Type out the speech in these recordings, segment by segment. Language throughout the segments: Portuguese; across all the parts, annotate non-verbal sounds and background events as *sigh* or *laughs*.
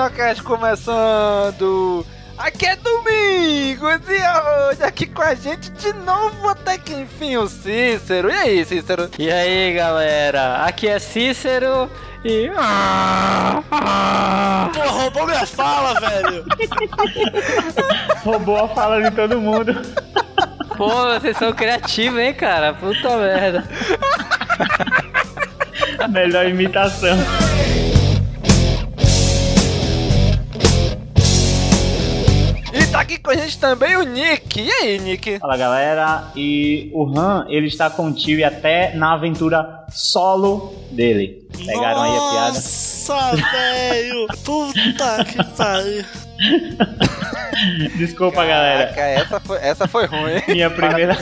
Caminocast começando! Aqui é Domingos e hoje aqui com a gente de novo até que enfim o Cícero. E aí, Cícero? E aí, galera? Aqui é Cícero e. Pô, roubou minha fala, velho! *laughs* roubou a fala de todo mundo. Pô, vocês são criativos, hein, cara? Puta merda. *laughs* Melhor imitação. E tá aqui com a gente também o Nick. E aí, Nick? Fala, galera. E o Han, ele está com o tio até na aventura solo dele. Pegaram Nossa, aí a piada? Nossa, velho! *laughs* Puta que pariu! Desculpa, Caraca, galera. Essa foi, essa foi ruim. Minha *laughs* primeira,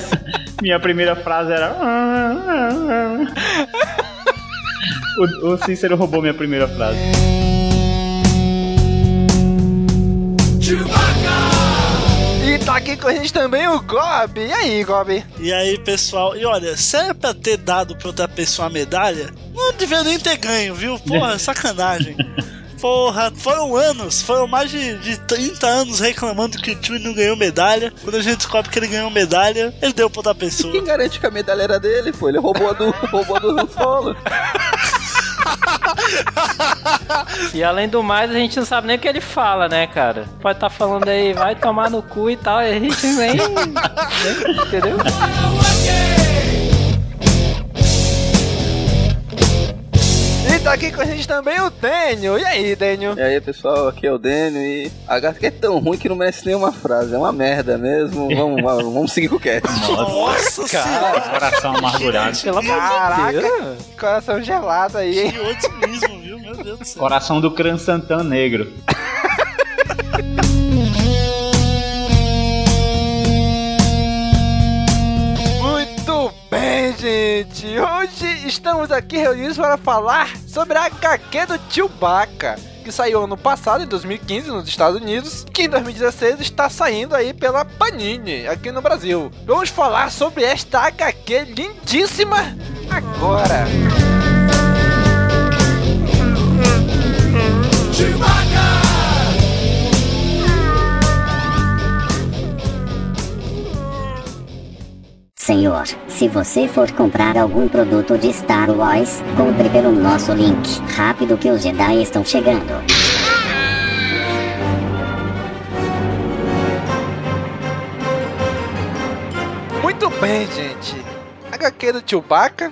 minha primeira frase era. *laughs* O, o Cícero roubou minha primeira frase. Aqui com a gente também o Gob. E aí, Gob? E aí, pessoal? E olha, se era pra ter dado pra outra pessoa a medalha, não devia nem ter ganho, viu? Porra, *laughs* sacanagem. Porra, foram anos, foram mais de, de 30 anos reclamando que o Chewie não ganhou medalha. Quando a gente descobre que ele ganhou medalha, ele deu pra outra pessoa. Quem garante que a medalha era dele, pô? Ele roubou a do, *laughs* roubou a do solo. *laughs* E além do mais, a gente não sabe nem o que ele fala, né, cara? Pode estar falando aí, vai tomar no cu e tal, e a gente nem. entendeu? E tá aqui com a gente também o Daniel. E aí, Daniel? E aí, pessoal, aqui é o Daniel e a HQ é tão ruim que não merece nenhuma frase. É uma merda mesmo. Vamos, vamos, vamos seguir com o cast. *laughs* Nossa Cara, coração amargurado. Pelo Deus. Coração gelado aí, hein? Que otimismo, viu? Meu Deus do céu. Coração do Cran Santan negro. *laughs* gente. Hoje estamos aqui reunidos para falar sobre a HQ do Chewbacca. Que saiu ano passado, em 2015, nos Estados Unidos, que em 2016 está saindo aí pela Panini, aqui no Brasil. Vamos falar sobre esta HQ lindíssima agora. Senhor, se você for comprar algum produto de Star Wars, compre pelo nosso link. Rápido que os Jedi estão chegando. Muito bem, gente. HQ do Chewbacca,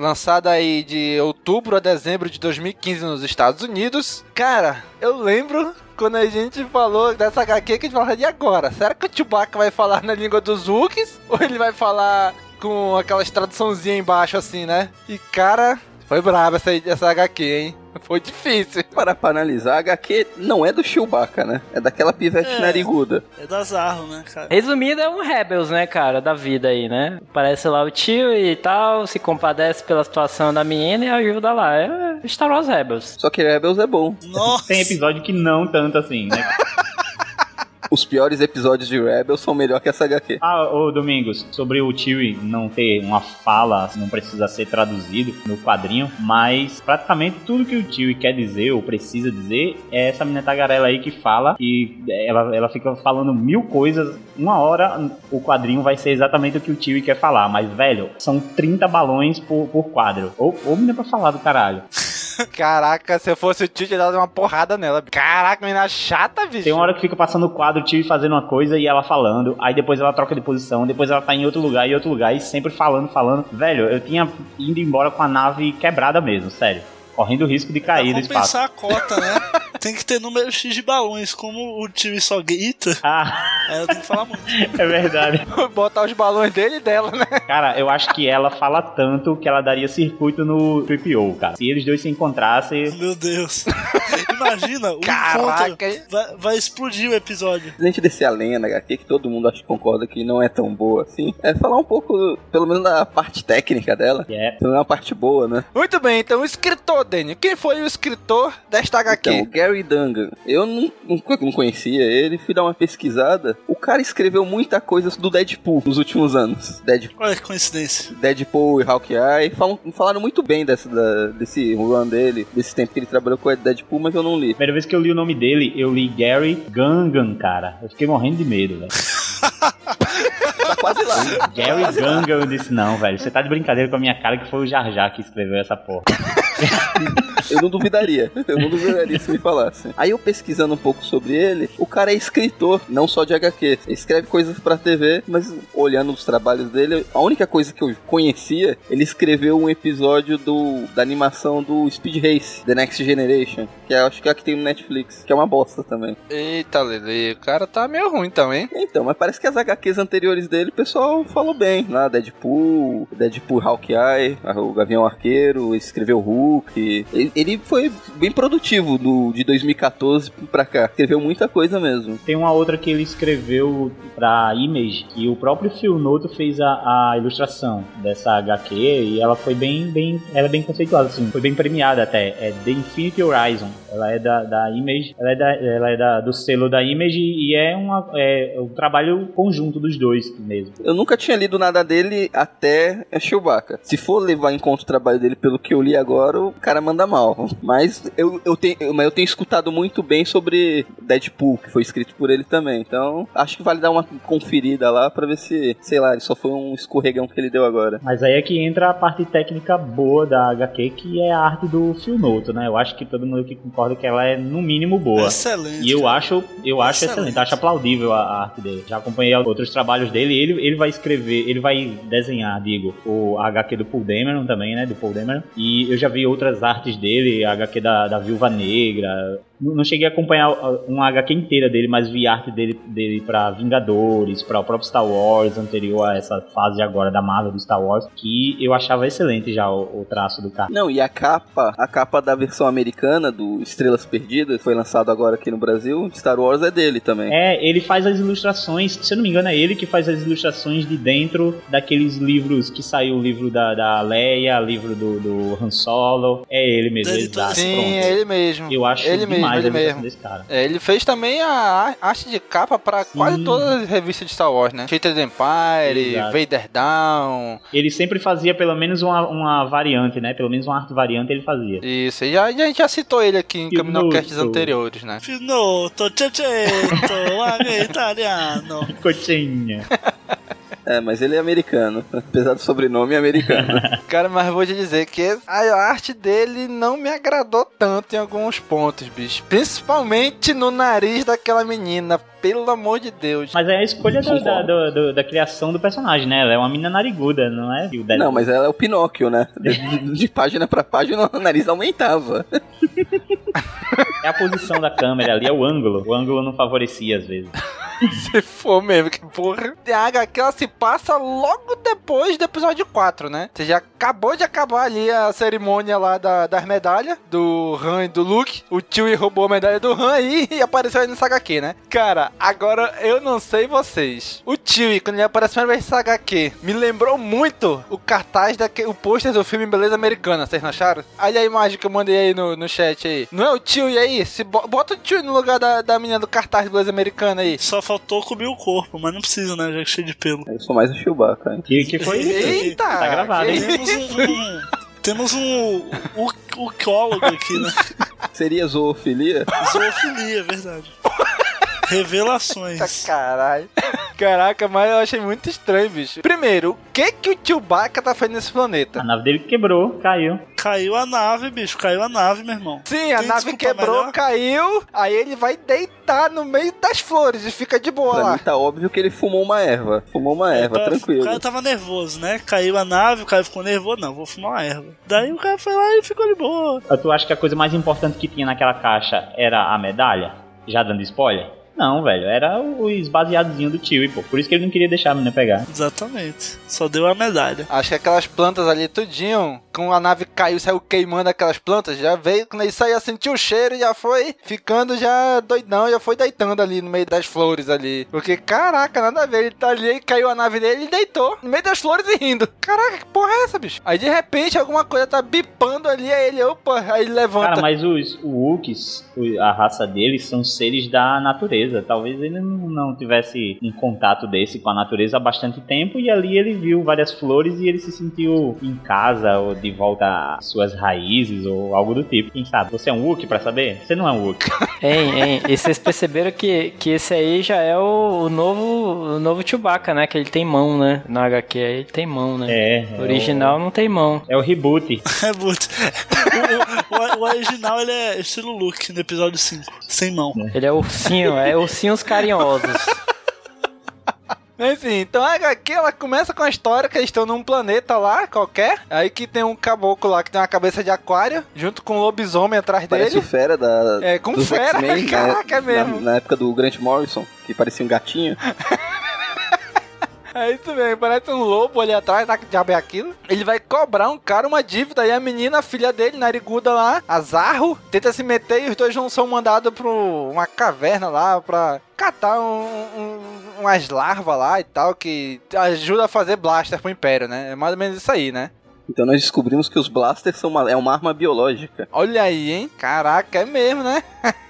lançada aí de outubro a dezembro de 2015 nos Estados Unidos. Cara, eu lembro quando a gente falou dessa HQ que a gente falava de agora. Será que o Chewbacca vai falar na língua dos Wookiees? Ou ele vai falar com aquelas traduçãozinha embaixo assim, né? E cara, Foi braba essa, essa HQ, hein? *laughs* Foi difícil. Para pra analisar, a HQ não é do Chewbacca, né? É daquela pivete É. nariguda. É da Zarro, né, cara? Resumindo, é um Rebels, né, cara, da vida aí, né? Parece lá o tio e tal, se compadece pela situação da menina e ajuda lá. É Star Wars Rebels. Só que Rebels é bom. Nossa. Tem episódio que não tanto assim, né? *laughs* Os piores episódios de Rebels são melhor que essa HQ. Ah, ô Domingos, sobre o Chewie não ter uma fala, não precisa ser traduzido no quadrinho, mas praticamente tudo que o Chewie quer dizer ou precisa dizer é essa menina tagarela aí que fala e ela, ela fica falando mil coisas. Uma hora o quadrinho vai ser exatamente o que o Chewie quer falar, mas velho, são 30 balões por, por quadro. Ou, ou menina pra falar do caralho. *laughs* Caraca, se eu fosse o tio, tinha dado uma porrada nela. Caraca, menina chata, bicho. Tem uma hora que fica passando o quadro, o Chewie fazendo uma coisa e ela falando, aí depois ela troca de posição, depois ela tá em outro lugar e outro lugar e sempre falando, falando. Velho, eu tinha ido embora com a nave quebrada mesmo, sério. Correndo o risco de cair do espaço. compensar a cota, né? *laughs* tem que ter número X de balões. Como o time só grita, Ah, ela tem que falar muito. é verdade. *laughs* Botar os balões dele e dela, né? Cara, eu acho que ela fala tanto que ela daria circuito no 3PO, cara. Se eles dois se encontrassem. Meu Deus. Imagina, o Caraca, vai, vai explodir o episódio. A gente descer a lenha na HQ, que todo mundo acho que concorda que não é tão boa assim, é falar um pouco, pelo menos da parte técnica dela. É. Pelo menos uma parte boa, né? Muito bem, então o escritor, Daniel. Quem foi o escritor desta HQ? Então, Gary Dungan. Eu não, nunca não conhecia ele, fui dar uma pesquisada. O cara escreveu muita coisa do Deadpool nos últimos anos. Deadpool, Olha que coincidência. Deadpool e Hawkeye. Falam, falaram muito bem dessa, da- desse run dele, desse tempo que ele trabalhou com o Deadpool, mas eu não li. Primeira vez que eu li o nome dele, eu li Gary Gangan, cara. Eu fiquei morrendo de medo, velho. Tá quase lá. Gary lá. Gangan, eu disse, não, velho. Você tá de brincadeira com a minha cara que foi o Jar Jar que escreveu essa porra. Eu não duvidaria. Eu não duvidaria se me falasse. Aí eu pesquisando um pouco sobre ele, o cara é escritor, não só de HQ. Ele escreve coisas pra TV, mas olhando os trabalhos dele, a única coisa que eu conhecia, ele escreveu um episódio do, da animação do Speed Race, The Next Generation, que é, acho que é a que tem no Netflix, que é uma bosta também. Eita, Lele, o cara tá meio ruim então, hein? Então, mas parece que as HQs anteriores dele, o pessoal falou bem. Lá, Deadpool, Deadpool Hawkeye, o Gavião Arqueiro, escreveu Hulk. Ele, ele foi bem produtivo do, de 2014 pra cá. Escreveu muita coisa mesmo. Tem uma outra que ele escreveu pra Image, que o próprio Phil Noto fez a, a ilustração dessa HQ e ela foi bem, bem, ela é bem conceituada, assim, foi bem premiada até. É The Infinity Horizon. Ela é da, da Image, ela é, da, ela é da, do selo da Image e é, uma, é um trabalho conjunto dos dois mesmo. Eu nunca tinha lido nada dele até Chewbacca. Se for levar em conta o trabalho dele pelo que eu li agora, o cara manda mal. Mas eu, eu, tenho, eu- mas eu tenho escutado muito bem sobre Deadpool, que foi escrito por ele também. Então, acho que vale dar uma conferida lá pra ver se, sei lá, ele só foi um escorregão que ele deu agora. Mas aí é que entra a parte técnica boa da HQ, que é a arte do Phil Noto, né? Eu acho que todo mundo aqui concorda que ela é no mínimo boa. Excelente. E eu acho, eu acho Excelente. excelente, acho aplaudível a, a arte dele. Já acompanhei outros trabalhos dele, ele, ele vai escrever, ele vai desenhar, digo, o HQ do Paul Dameron também, né, do Paul Dameron. E eu já vi outras artes dele, a HQ da, da Viúva Negra. Não, não cheguei a acompanhar uh, uma HQ inteira dele, mas vi arte dele, dele pra Vingadores, pra o próprio Star Wars, anterior a essa fase agora da Marvel do Star Wars, que eu achava excelente já o, o traço do cara. Não, e a capa, a capa da versão americana do Estrelas Perdidas, foi lançado agora aqui no Brasil, Star Wars é dele também. É, ele faz as ilustrações, se eu não me engano, é ele que faz as ilustrações de dentro daqueles livros que saiu o livro da, da Leia, livro do, do Han Solo. É ele mesmo, exato. Sim, pronto. é ele mesmo. Eu acho ele mesmo, demais ele a ilustração mesmo. desse cara. É, ele fez também a ar- arte de capa pra quase todas as revistas de Star Wars, né? Shattered Empire, Exato. Vader Down. Ele sempre fazia pelo menos uma, uma variante, né? Pelo menos uma arte variante ele fazia. Isso, e já, a gente já citou ele aqui em Nuto? anteriores, né? Finoto, ceceto, anche *laughs* italiano. *laughs* Cotinha. É, mas ele é americano, apesar do sobrenome é americano. *laughs* Cara, mas vou te dizer que a arte dele não me agradou tanto em alguns pontos, bicho. Principalmente no nariz daquela menina, pelo amor de Deus. Mas é a escolha da, da, do- do- da criação do personagem, né? Ela é uma menina nariguda, não é? Não, mas ela é o Pinóquio, né? *laughs* De, de página pra página o nariz aumentava. É a posição da câmera ali, é o ângulo. O ângulo não favorecia às vezes. *laughs* Se for mesmo, que porra. A HQ ela se passa logo depois do episódio 4, né? Você já acabou de acabar ali a cerimônia lá da, das medalhas do Han e do Luke. O tio roubou a medalha do Han aí e *laughs* apareceu aí no HQ, né? Cara, agora eu não sei vocês. O tio, quando ele apareceu na vez HQ, me lembrou muito o cartaz, daquele, o pôster do filme Beleza Americana, vocês não acharam? Olha a imagem que eu mandei aí no, no chat aí. Não é o tio e aí? Se bo- bota o tio no lugar da, da menina do cartaz de Beleza Americana aí. Só faltou cobrir o corpo, mas não precisa, né? Já que cheio de pelo. Eu sou mais o Chewbacca, hein? Que, que foi isso? Eita! Tá gravado, hein? Temos um. um- temos um. O, o ecólogo aqui, né? Seria zoofilia? Zoofilia, é verdade. Revelações. *laughs* Caralho. Caraca, mas eu achei muito estranho, bicho. Primeiro, o que que o Chewbacca tá fazendo nesse planeta? A nave dele quebrou, caiu. Caiu a nave, bicho. Caiu a nave, meu irmão. Sim, a Tem nave desculpa quebrou, melhor? caiu, aí ele vai deitar no meio das flores e fica de boa Pra lá. mim tá óbvio que ele fumou uma erva. Fumou uma erva, Pra- tranquilo. O cara tava nervoso, né? Caiu a nave, o cara ficou nervoso. Não, vou fumar uma erva. Daí o cara foi lá e ficou de boa. Tu acha que a coisa mais importante que tinha naquela caixa era a medalha? Já dando spoiler? Não, velho, era os baseadozinhos do tio, e pô. Por isso que ele não queria deixar a menina pegar. Exatamente. Só deu a medalha. Acho que aquelas plantas ali, tudinho, com a nave caiu saiu queimando aquelas plantas, já veio, quando ele saía, sentiu o cheiro e já foi ficando já doidão, já foi deitando ali no meio das flores ali. Porque, caraca, nada a ver, ele tá ali caiu a nave dele e deitou no meio das flores e rindo. Caraca, que porra é essa, bicho? Aí de repente alguma coisa tá bipando ali, aí ele, opa, aí ele levanta. Cara, mas os Wookiees, o- a raça deles, são seres da natureza. Talvez ele não, não tivesse um contato desse com a natureza há bastante tempo e ali ele viu várias flores e ele se sentiu em casa ou de volta às suas raízes ou algo do tipo. Quem sabe? Você é um Wookiee pra saber? Você não é um Wookiee. *laughs* Hein, hein, e vocês perceberam que, que esse aí já é o, o novo o novo Chewbacca, né? Que ele tem mão, né? Na HQ aí ele tem mão, né? É. O original não tem mão. É o reboot. *laughs* É, but... *laughs* o, o- original ele é estilo Luke no episódio 5, sem mão. Ele é ursinho, é ursinhos carinhosos. Enfim, então a HQ ela começa com a história que eles estão num planeta lá, qualquer. Aí que tem um caboclo lá que tem uma cabeça de aquário, junto com um lobisomem atrás Parece dele. o Fera da. É, com Fera, X-Men, *laughs* né? caraca, é mesmo. Na, na época do Grant Morrison, que parecia um gatinho. *laughs* É isso mesmo, parece um lobo ali atrás, tá? Que diabo é aquilo? Ele vai cobrar um cara uma dívida e a menina, a filha dele, nariguda lá, a Zarro, tenta se meter e os dois não são mandados pra uma caverna lá pra catar um- um- umas larvas lá e tal, que ajuda a fazer blaster pro Império, né? É mais ou menos isso aí, né? Então nós descobrimos que os blasters são uma, é uma arma biológica. Olha aí, hein? Caraca, é mesmo, né? *laughs*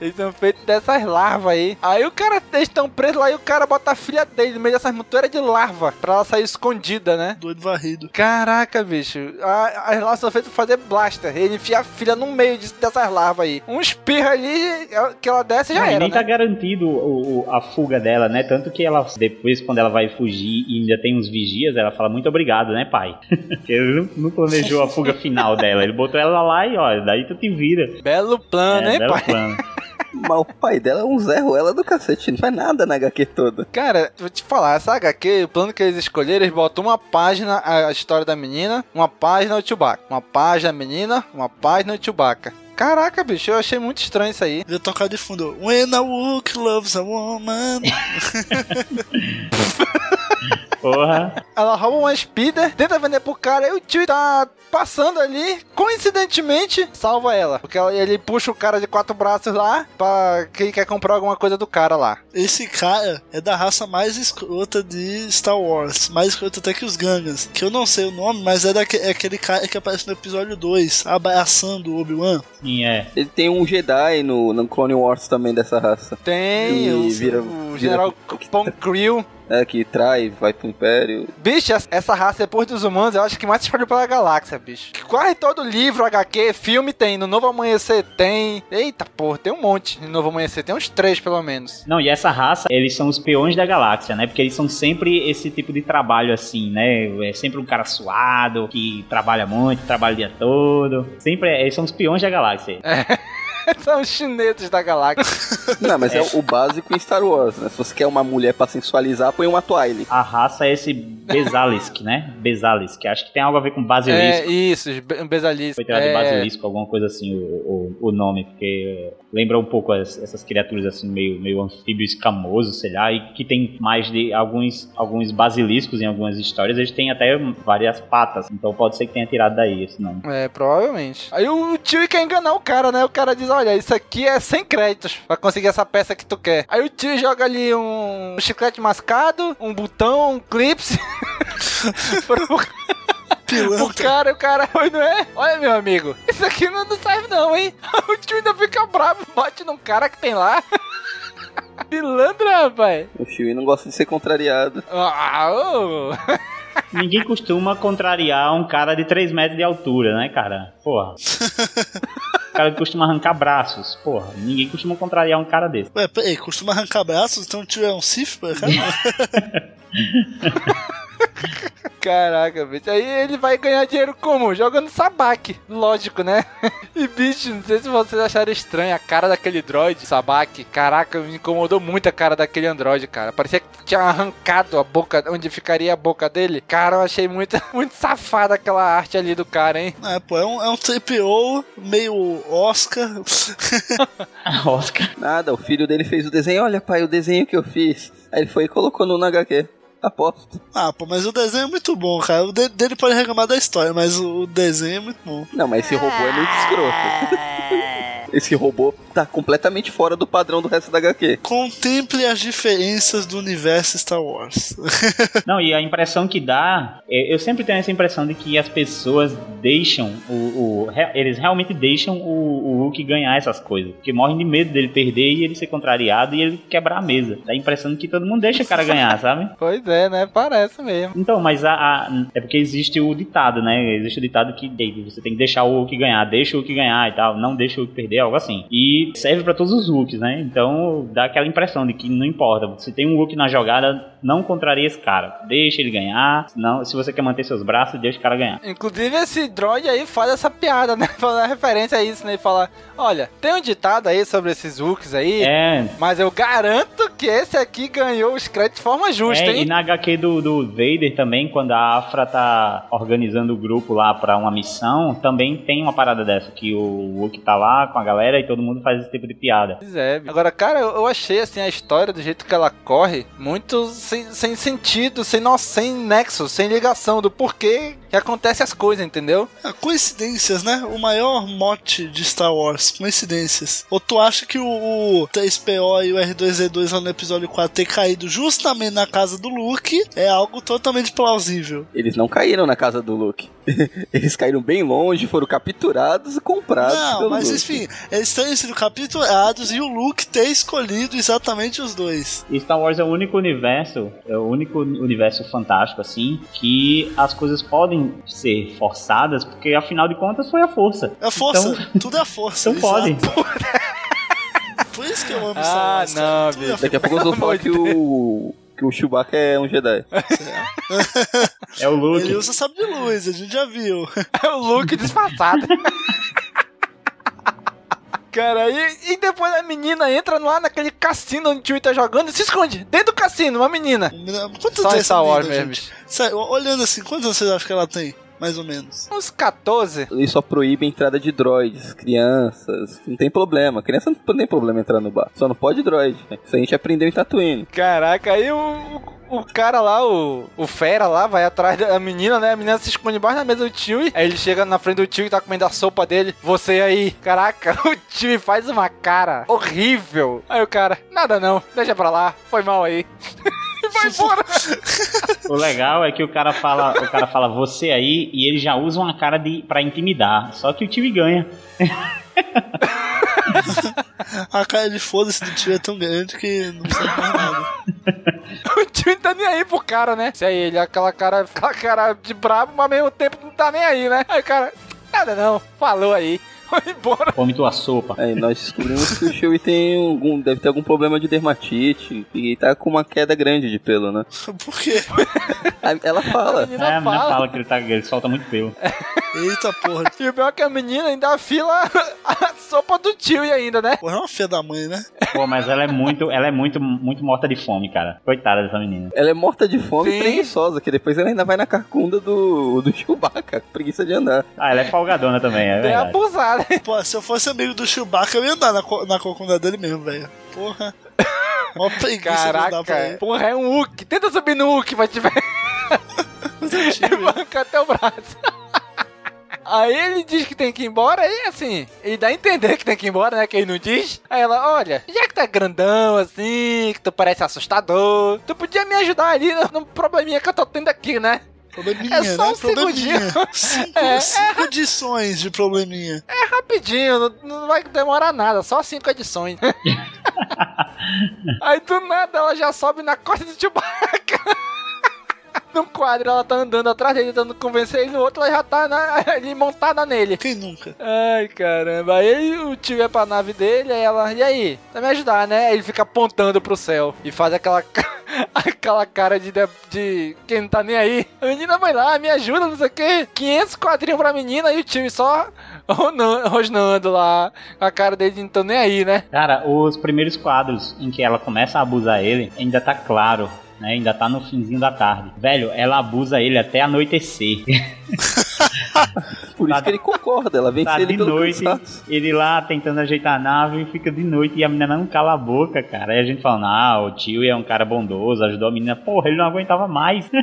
Eles são feitos dessas larvas aí. Aí o cara, eles estão presos lá e o cara bota a filha dele no meio dessas montoeiras de larva pra ela sair escondida, né? Doido varrido. Caraca, bicho. A- As larvas são feitas pra fazer blaster. Ele enfia a filha no meio disso- dessas larvas aí. Um espirro ali é- que ela desce já Não, era, nem tá né? garantido o- o- a fuga dela, né? Tanto que ela, depois, quando ela vai fugir e ainda tem uns vigias, ela fala muito obrigado, né, pai? *laughs* Ele não, não planejou a fuga final dela. Ele botou ela lá e, ó, daí tu te vira. Belo plano, É, hein, belo pai? plano. *laughs* Mas o pai dela é um Zé Ruela do cacete, não faz nada na HQ toda. Cara, vou te falar, essa HQ, o plano que eles escolheram, eles botam uma página a história da menina, uma página o Chewbacca. Uma página a menina, uma página o Chewbacca. Caraca, bicho, eu achei muito estranho isso aí. Devia tocar de fundo. When a Wook loves a woman. *laughs* Porra. Ela rouba uma speeder, tenta vender pro cara, e o tio tá passando ali, coincidentemente, salva ela. Porque ele puxa o cara de quatro braços lá, pra quem quer comprar alguma coisa do cara lá. Esse cara é da raça mais escrota de Star Wars. Mais escrota até que os Gangans. Que eu não sei o nome, mas é, daque, é aquele cara que aparece no episódio 2, abraçando o Obi-Wan. Sim, é. Ele tem um Jedi no, no Clone Wars também dessa raça. Tem E o, vira- o vira- General Pong Krill. É, que trai, vai pro Império. Bicho, essa- essa raça depois dos humanos, eu acho que mais se espalhou pela galáxia, bicho. Que quase todo livro, HQ, filme tem. No Novo Amanhecer tem. Eita porra, tem um monte. No Novo Amanhecer tem uns três, pelo menos. Não, e essa raça, eles são os peões da galáxia, né? Porque eles são sempre esse tipo de trabalho assim, né? É sempre um cara suado, que trabalha muito, trabalha o dia todo. Sempre, é- eles são os peões da galáxia. *laughs* *laughs* São os chineses da galáxia. *laughs* Não, mas é. o básico em Star Wars, né? Se você quer uma mulher pra sensualizar, põe uma Twilight. A raça é esse Besalisk, né? Besalisk. Acho que tem algo a ver com É, basilisco. isso, um besalisco. Foi tirado é... de basilisco, alguma coisa assim, o, o, o nome, porque lembra um pouco as- essas criaturas assim, meio, meio anfíbio escamoso, sei lá, e que tem mais de alguns, alguns basiliscos em algumas histórias, eles têm até várias patas, então pode ser que tenha tirado daí esse nome. É, provavelmente. Aí o tio quer enganar o cara, né? O cara diz: Olha, isso aqui é sem créditos pra conseguir essa peça que tu quer. Aí o tio joga ali um chiclete mascado, um botão, um clips. *laughs* pro... *laughs* O cara, o cara, oi, não é? Olha, meu amigo, isso aqui não, não serve não, hein? *laughs* O tio ainda fica bravo, bate num cara que tem lá. Pilantra, rapaz. O Chewie não gosta de ser contrariado. Ah, ô. Ninguém costuma contrariar um cara de 3 metros de altura, né, cara? Porra. *laughs* O cara costuma arrancar braços, porra. Ninguém costuma contrariar um cara desse. Ué, peraí, costuma arrancar braços, então tio é um Sif, por acaso? *laughs* *laughs* Caraca, bicho. Aí ele vai ganhar dinheiro como? Jogando sabaque. Lógico, né? *laughs* E, bicho, não sei se vocês acharam estranho a cara daquele droid, sabaque. Caraca, me incomodou muito a cara daquele androide, cara. Parecia que tinha arrancado a boca, onde ficaria a boca dele. Cara, eu achei muito, *laughs* muito safada aquela arte ali do cara, hein? É, pô, é um, é um TPO meio Oscar. Oscar. Nada, o filho dele fez o desenho. Olha, pai, o desenho que eu fiz. Aí ele foi e colocou no HQ. *laughs* Aposto. Ah, pô, mas o desenho é muito bom, cara. O de- dele pode reclamar da história, mas o, o desenho é muito bom. Não, mas esse robô é muito escroto. Esse robô tá completamente fora do padrão do resto da HQ. Contemple as diferenças do universo Star Wars. *laughs* Não, e a impressão que dá, é, eu sempre tenho essa impressão de que as pessoas deixam o. o- eles realmente deixam o, o Luke ganhar essas coisas. Porque morrem de medo dele perder e ele ser contrariado e ele quebrar a mesa. Dá a impressão de que todo mundo deixa o cara ganhar, *laughs* sabe? Pois é, né? Parece mesmo. Então, mas a, a- é porque existe o ditado, né? Existe o ditado que "Ei, você tem que deixar o Hulk ganhar, deixa o Hulk ganhar e tal, não deixa o Hulk perder, algo assim. E serve pra todos os Hulks, né? Então dá aquela impressão de que não importa, se tem um Hulk na jogada, não contraria esse cara, deixa ele ganhar. Senão, se você quer manter seus braços, deixa o cara ganhar. Inclusive esse droid aí faz essa piada, né? *laughs* Faz referência a isso, né? E fala, olha, tem um ditado aí sobre esses Hulks aí, É. mas eu garanto que esse aqui ganhou os créditos de forma justa, É, e hein? na HQ do, do Vader também, quando a Afra tá organizando o grupo lá pra uma missão, também tem uma parada dessa, que o Hulk tá lá com a galera e todo mundo faz esse tipo de piada. Pois é. Agora, cara, eu achei assim a história do jeito que ela corre muito sem, sem sentido, sem nó, sem nexo, sem ligação do porquê que acontece as coisas, entendeu? Ah, coincidências, né? O maior mote de Star Wars, coincidências. Ou tu acha que o, o 3PO e o R2D2 lá no episódio 4 ter caído justamente na casa do Luke é algo totalmente plausível. Eles não caíram na casa do Luke. *laughs* Eles caíram bem longe, foram capturados e comprados. Não, pelo mas Luke. enfim, eles terem sido capturados e o Luke ter escolhido exatamente os dois. E Star Wars é o único universo, é o único universo fantástico, assim, que as coisas podem ser forçadas, porque afinal de contas foi a força. É a força, Então, *laughs* tudo é a força. então pode. exato. *laughs* Por isso que eu amo Ah, Wars. cara. não, é bicho. Daqui a pouco eu vou falar que o, que o Chewbacca é um Jedi. É o Luke. Ele usa sabre de luz, a gente já viu. *laughs* É o Luke disfarçado. Cara, e, e depois a menina entra lá naquele cassino onde o tio tá jogando e se esconde. Dentro do cassino, uma menina. Quantos Só essa menina, mesmo? Sério, olhando assim, quantos anos vocês acham que ela tem? Mais ou menos. Uns 14. Eles só proíbem a entrada de droids, crianças. Não tem problema. Criança não tem problema entrar no bar. Só não pode droid. Isso a gente aprendeu em Tatooine. Caraca, aí o, o, cara lá, o, o fera lá, vai atrás da menina, né? A menina se esconde embaixo da mesa do tio. Aí ele chega na frente do tio e tá comendo a sopa dele. Você aí. Caraca, *laughs* o tio faz uma cara horrível. Aí o cara, nada não, deixa pra lá, foi mal aí. e *laughs* vai embora. O legal é que o cara fala, o cara fala você aí e ele já usa uma cara de para intimidar. Só que o time ganha. *laughs* *laughs* A cara de foda-se do tio é tão grande que não precisa mais nada. *laughs* o tio não tá nem aí pro cara, né? Se aí ele, aquela cara, aquela cara de brabo, mas ao mesmo tempo não tá nem aí, né? Aí o cara, nada não, falou aí. Foi embora. Vomitou a sopa. Aí nós descobrimos que o Chewie tem algum, deve ter algum problema de dermatite e tá com uma queda grande de pelo, né? Por quê? Ela fala. A menina É, a menina fala. fala que ele, tá, ele solta muito pelo. *laughs* Eita porra. E o pior é que a menina ainda afila a sopa do tio e ainda, né? Porra, é uma filha da mãe, né? Pô, mas ela é muito, ela é muito, muito morta de fome, cara. Coitada dessa menina. Ela é morta de fome Sim. e preguiçosa, que depois ela ainda vai na carcunda do, do Chewbacca, com preguiça de andar. Ah, ela é folgadona também, é Bem verdade. abusada. *laughs* Pô, se eu fosse amigo do Chewbacca, eu ia andar na, co- na cocunda dele mesmo, velho. Porra. Mó *laughs* preguiça pra Caraca, ele. porra, é um Hulk. Tenta subir no Hulk, vai te ver. *laughs* Banca até o braço. Aí ele diz que tem que ir embora, e assim, ele dá a entender que tem que ir embora, né? Que ele não diz. Aí ela, olha, já que tá grandão assim, que tu parece assustador, tu podia me ajudar ali no probleminha que eu tô tendo aqui, né? Probleminha, É só né? um segundinho. Probleminha. *laughs* Cinco, É, cinco edições de probleminha. É rapidinho, não, não vai demorar nada, só cinco edições. *laughs* Aí do nada ela já sobe na costa do Chewbacca. Num quadro, ela tá andando atrás dele, tentando convencer ele, no outro ela já tá na, *laughs* ali montada nele. Quem nunca? Ai, caramba. Aí o tio é pra nave dele, aí ela, e aí? Vai me ajudar, né? Aí ele fica apontando pro céu e faz aquela, *laughs* aquela cara de, de, de quem não tá nem aí. A menina vai lá, me ajuda, não sei o quê. 500 quadrinhos pra menina e o tio só *laughs* rosnando lá. com A cara dele tô nem aí, né? Cara, os primeiros quadros em que ela começa a abusar ele, ainda tá claro. Né, ainda tá no finzinho da tarde. Velho, ela abusa ele até anoitecer. *laughs* Por isso Tá- que ele concorda, ela vence Tá ele de pelo noite, cansaço. ele lá tentando ajeitar a nave, fica de noite e a menina não cala a boca, cara. Aí a gente fala, ah, o tio é um cara bondoso, ajudou a menina. Porra, ele não aguentava mais. *laughs*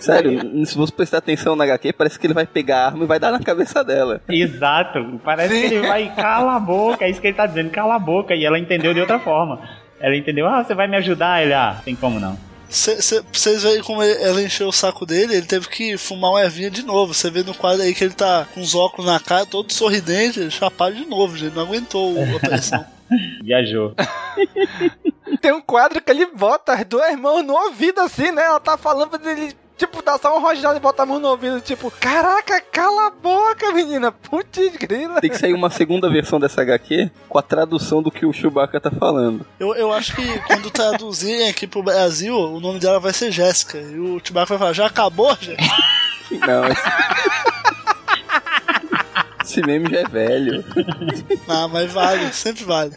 Sério, se você prestar atenção na HQ, parece que ele vai pegar a arma e vai dar na cabeça dela. Exato, parece Sim. que ele vai, cala a boca, é isso que ele tá dizendo, cala a boca. E ela entendeu de outra forma. Ela entendeu, ah, você vai me ajudar? Ele, ah, tem como não. Cê- cê- Vocês veem como ele- ela encheu o saco dele, ele teve que fumar uma ervinha de novo. Você vê no quadro aí que ele tá com os óculos na cara, todo sorridente, chapado de novo, gente. Não aguentou a *laughs* pressão. Viajou. Tem um quadro que ele bota as duas mãos no ouvido assim, né? Ela tá falando pra ele. Tipo, dá só um rojado e bota a mão no ouvido, tipo, caraca, cala a boca, menina, putz grila. Tem que sair uma segunda versão dessa HQ com a tradução do que o Chewbacca tá falando. Eu, eu acho que quando traduzirem aqui pro Brasil, o nome dela vai ser Jéssica. E o Chewbacca vai falar, já acabou, gente? *laughs* Não, esse... esse meme já é velho. Ah, mas vale, sempre vale.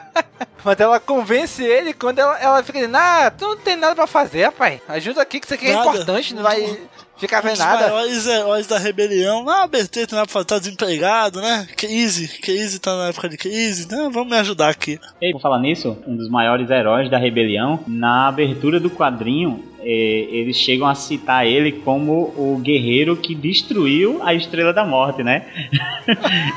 *laughs* Mas ela convence ele quando ela, ela fica dizendo, ah, tu não tem nada pra fazer, rapaz. Ajuda aqui que isso aqui é Nada. importante, não vai ficar vendo nada. maiores heróis da rebelião. Ah, BT tem nada pra fazer, tá desempregado, né? Crise, Crise tá na época de crise. Não, vamos me ajudar aqui. E por falar nisso, um dos maiores heróis da rebelião, na abertura do quadrinho, eles chegam a citar ele como o guerreiro que destruiu a Estrela da Morte, né?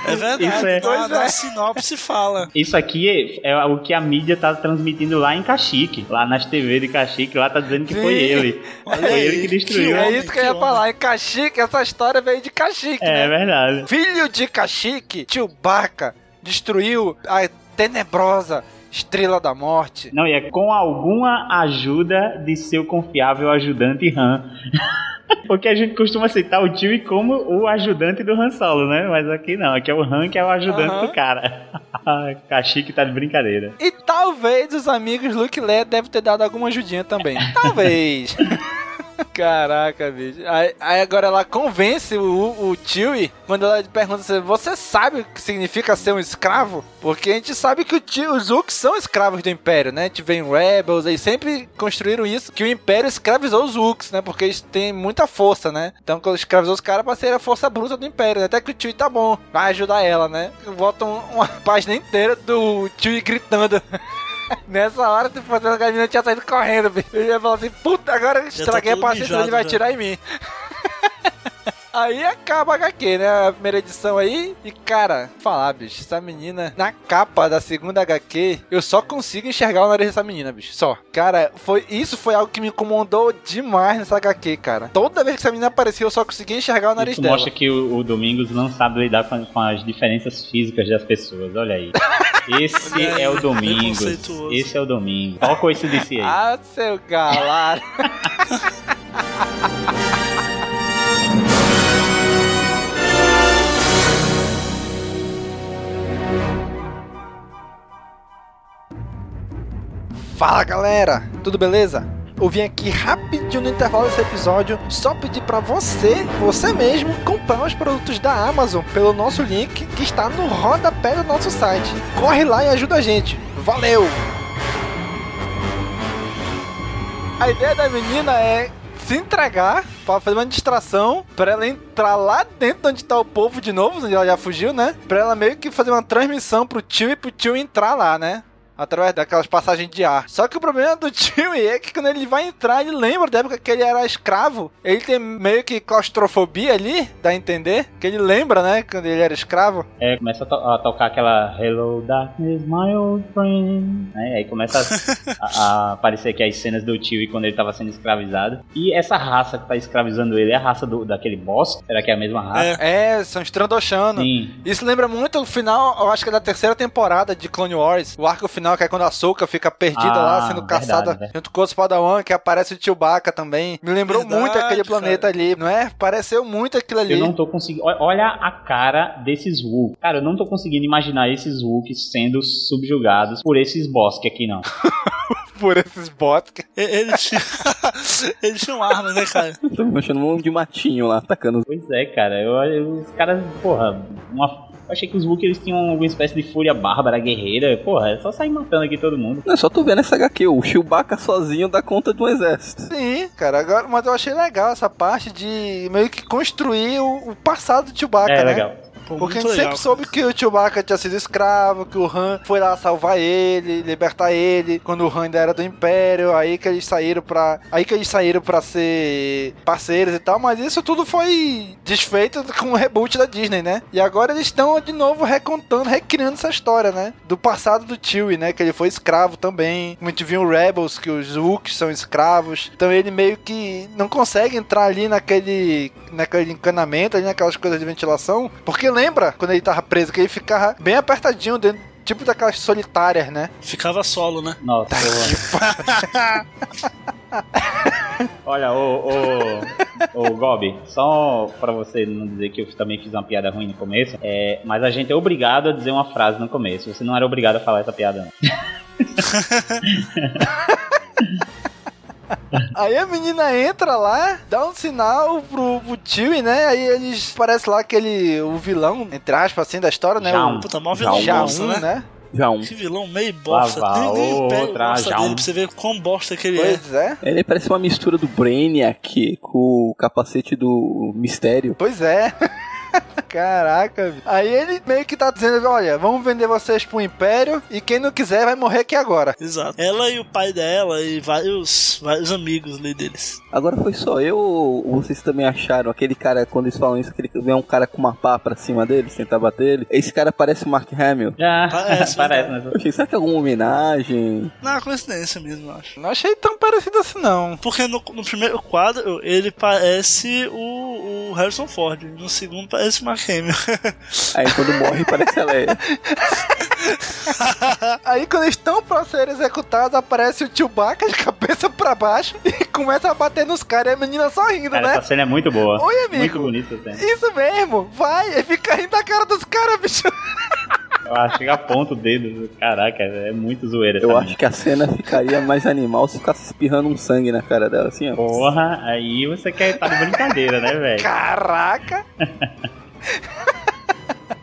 É verdade, Isso é- na, Pois na é. sinopse fala. Isso aqui é, é o que a mídia tá transmitindo lá em Caxique, lá nas TV de Caxique, lá tá dizendo que Sim. foi ele. Olha foi aí, ele que destruiu. É homem, isso que eu ia que homem. falar, em Caxique, essa história veio de Caxique, É né? verdade. Filho de Caxique, Chewbacca, destruiu a tenebrosa Estrela da Morte. Não, e é com alguma ajuda de seu confiável ajudante Han. *laughs* Porque a gente costuma citar o tio como o ajudante do Han Solo, né? Mas aqui não, aqui é o Han que é o ajudante Aham. do cara. *laughs* Caxique tá de brincadeira. E talvez os amigos Luke e Leia devem ter dado alguma ajudinha também. *laughs* Talvez. Caraca, bicho. Aí, aí agora ela convence o, Chewie quando ela pergunta se você sabe o que significa ser um escravo? Porque a gente sabe que tio, os Uks são escravos do Império, né? A gente vê em Rebels, eles sempre construíram isso, que o Império escravizou os Uks, né? Porque eles têm muita força, né? Então quando escravizou os caras pra ser a força bruta do Império, né? Até que o Chewie tá bom, vai ajudar ela, né? Botam uma *laughs* página inteira do Chewie gritando. *laughs* *laughs* Nessa hora, tipo, a galinha tinha saído correndo, bicho. Eu ia falar assim, puta, agora eu estraguei a paciência, ele vai já. tirar em mim. *laughs* Aí acaba a HQ, né? A primeira edição aí. E cara, falar, bicho, essa menina, na capa da segunda HQ, eu só consigo enxergar o nariz dessa menina, bicho. Só. Cara, foi, isso foi algo que me incomodou demais nessa HQ, cara. Toda vez que essa menina aparecia, eu só conseguia enxergar o nariz Isso dela. mostra que o, o Domingos não sabe lidar com, com as diferenças físicas das pessoas. Olha aí. *laughs* Esse é, o domingo. Esse é o domingo. Qual coisa de si aí? Ah, seu galar. Fala galera, tudo beleza? Eu vim aqui rapidinho no intervalo desse episódio só pedir para você, você mesmo, comprar os produtos da Amazon pelo nosso link que está no rodapé do nosso site. Corre lá e ajuda a gente. Valeu! A ideia da menina é se entregar para fazer uma distração para ela entrar lá dentro onde tá o povo de novo, onde ela já fugiu, né? Para ela meio que fazer uma transmissão pro tio e pro tio entrar lá, né? Através daquelas passagens de ar. Só que o problema do *laughs* tio é que quando ele vai entrar, ele lembra da época que ele era escravo. Ele tem meio que claustrofobia ali, dá a entender? Que ele lembra, né, quando ele era escravo. É, começa a, to a tocar aquela Hello Darkness, my old friend. É, aí começa a, *laughs* a, a, aparecer aqui as cenas do tio e quando ele tava sendo escravizado. E essa raça que tá escravizando ele é a raça do, daquele boss? Será que é a mesma raça? É, é são Strandoshano. Sim. Isso lembra muito o final, eu acho que é da terceira temporada de Clone Wars. O arco final que é quando a Soka fica perdida Ah, lá, sendo verdade, caçada verdade. junto com os Padawan, que aparece o Chewbacca também. Me lembrou Verdade, muito aquele cara. planeta ali, não é? Pareceu muito aquilo ali. Eu não tô conseguindo. Ol- Olha a cara desses Wook. Cara, eu não tô conseguindo imaginar esses Wooks sendo subjugados por esses boss que aqui não. *laughs* Por esses bots. Eles tinham, *laughs* eles tinham armas, né, cara? Tô me achando um de matinho lá, atacando. Pois é, cara. Eu, eu- os caras, porra, uma. Eu achei que os Wookiee eles tinham alguma espécie de fúria bárbara, guerreira. Porra, é só sair matando aqui todo mundo. Não, só tô vendo essa HQ, o Chewbacca sozinho dá conta de um exército. Sim, cara, agora, mas eu achei legal essa parte de meio que construir o, o passado do Chewbacca, É, né? legal. Porque a gente legal, sempre soube que o Chewbacca tinha sido escravo, que o Han foi lá salvar ele, libertar ele, quando o Han ainda era do Império, aí que eles saíram pra. Aí que eles saíram pra ser parceiros e tal, mas isso tudo foi desfeito com o reboot da Disney, né? E agora eles estão de novo recontando, recriando essa história, né? Do passado do Chewie, né? Que ele foi escravo também. Como a gente viu em Rebels, que os Wookies são escravos. Então ele meio que não consegue entrar ali naquele, naquele encanamento, ali naquelas coisas de ventilação. Porque lembra quando ele tava preso, que ele ficava bem apertadinho dentro. Tipo daquelas solitárias, né? Ficava solo, né? Nossa, porra. *laughs* Olha, ô, ô, ô Gobi, só pra você não dizer que eu também fiz uma piada ruim no começo, é, mas a gente é obrigado a dizer uma frase no começo. Você não era obrigado a falar essa piada, não. *laughs* *laughs* Aí a menina entra lá, dá um sinal pro, pro Chewie, né? Aí eles parece lá aquele o vilão, entre aspas, assim, da história, né? Jaum. O Puta, mó vilão né? né? Já um. Que vilão meio bosta. Lá vai nem outra, bosta já dele um. pra você ver quão bosta que ele é. Pois é. Ele parece uma mistura do Brainiac com o capacete do Mistério. Pois é. *laughs* *laughs* Caraca, bicho. aí ele meio que tá dizendo: olha, vamos vender vocês pro Império e quem não quiser vai morrer aqui agora. Exato. Ela e o pai dela e vários, vários amigos ali deles. Agora foi só eu ou vocês também acharam aquele cara, quando eles falam isso, aquele vem um cara com uma pá pra cima dele, tentar bater ele? Esse cara parece o Mark Hamill. Já, Parece, *laughs* parece? Eu achei, será que é alguma homenagem? Não, é coincidência mesmo, eu acho. Não achei tão parecido assim, não. Porque no, no primeiro quadro ele parece o, o Harrison Ford. No segundo parece o Mark Hamill. Aí quando morre parece a Leia. *laughs* Aí quando eles estão pra ser executados, aparece o Chewbacca de cabeça pra baixo e *laughs* começa a bater nos caras e a menina só rindo, Cara, né? essa cena é muito boa. Oi, amigo. Muito bonita essa cena. Isso mesmo, vai, e fica rindo da cara dos caras, bicho. Eu acho que aponta o dedo. Caraca, é muito zoeira Eu acho que a cena ficaria mais animal se ficasse espirrando um sangue na cara dela, assim, ó. Porra, aí você quer estar de brincadeira, né, velho? Caraca! *laughs*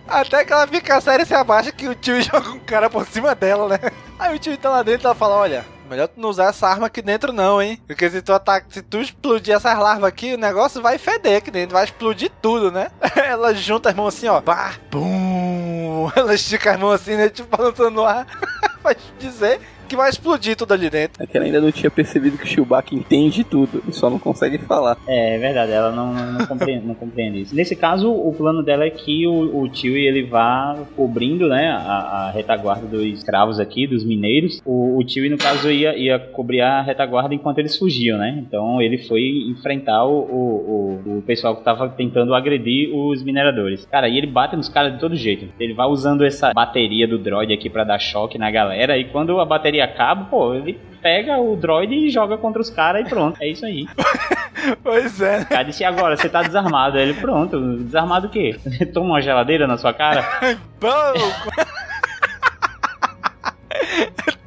Até que ela fica séria e se abaixa que o tio *laughs* joga um cara por cima dela, né? Aí o tio tá lá dentro e ela fala, olha, melhor tu não usar essa arma aqui dentro não, hein? Porque se tu ataca, se tu explodir essas larvas aqui, o negócio vai feder aqui dentro, vai explodir tudo, né? *laughs* Ela junta as mãos assim, ó, bum! *laughs* Ela estica as mãos assim, né? Tipo, balançando no ar. *laughs* vai dizer que vai explodir tudo ali dentro. É que ela ainda não tinha percebido que o Chewbacca entende tudo e só não consegue falar. É, é verdade, ela não, não, compreende, não compreende isso. Nesse caso, o plano dela é que o, o tio ele vá cobrindo né, a, a retaguarda dos escravos aqui, dos mineiros. O, o tio, no caso, ia, ia cobrir a retaguarda enquanto eles fugiam, né? Então ele foi enfrentar o, o, o, o pessoal que tava tentando agredir os mineradores. Cara, e ele bate nos caras de todo jeito. Ele vai usando essa bateria do droid aqui pra dar choque na galera, e quando a bateria acaba, pô, ele pega o droid e joga contra os caras e pronto. É isso aí. *laughs* Pois é. O cara disse, e agora, você tá desarmado. Ele, pronto, desarmado o quê? *laughs* Toma uma geladeira na sua cara? *laughs* Bom!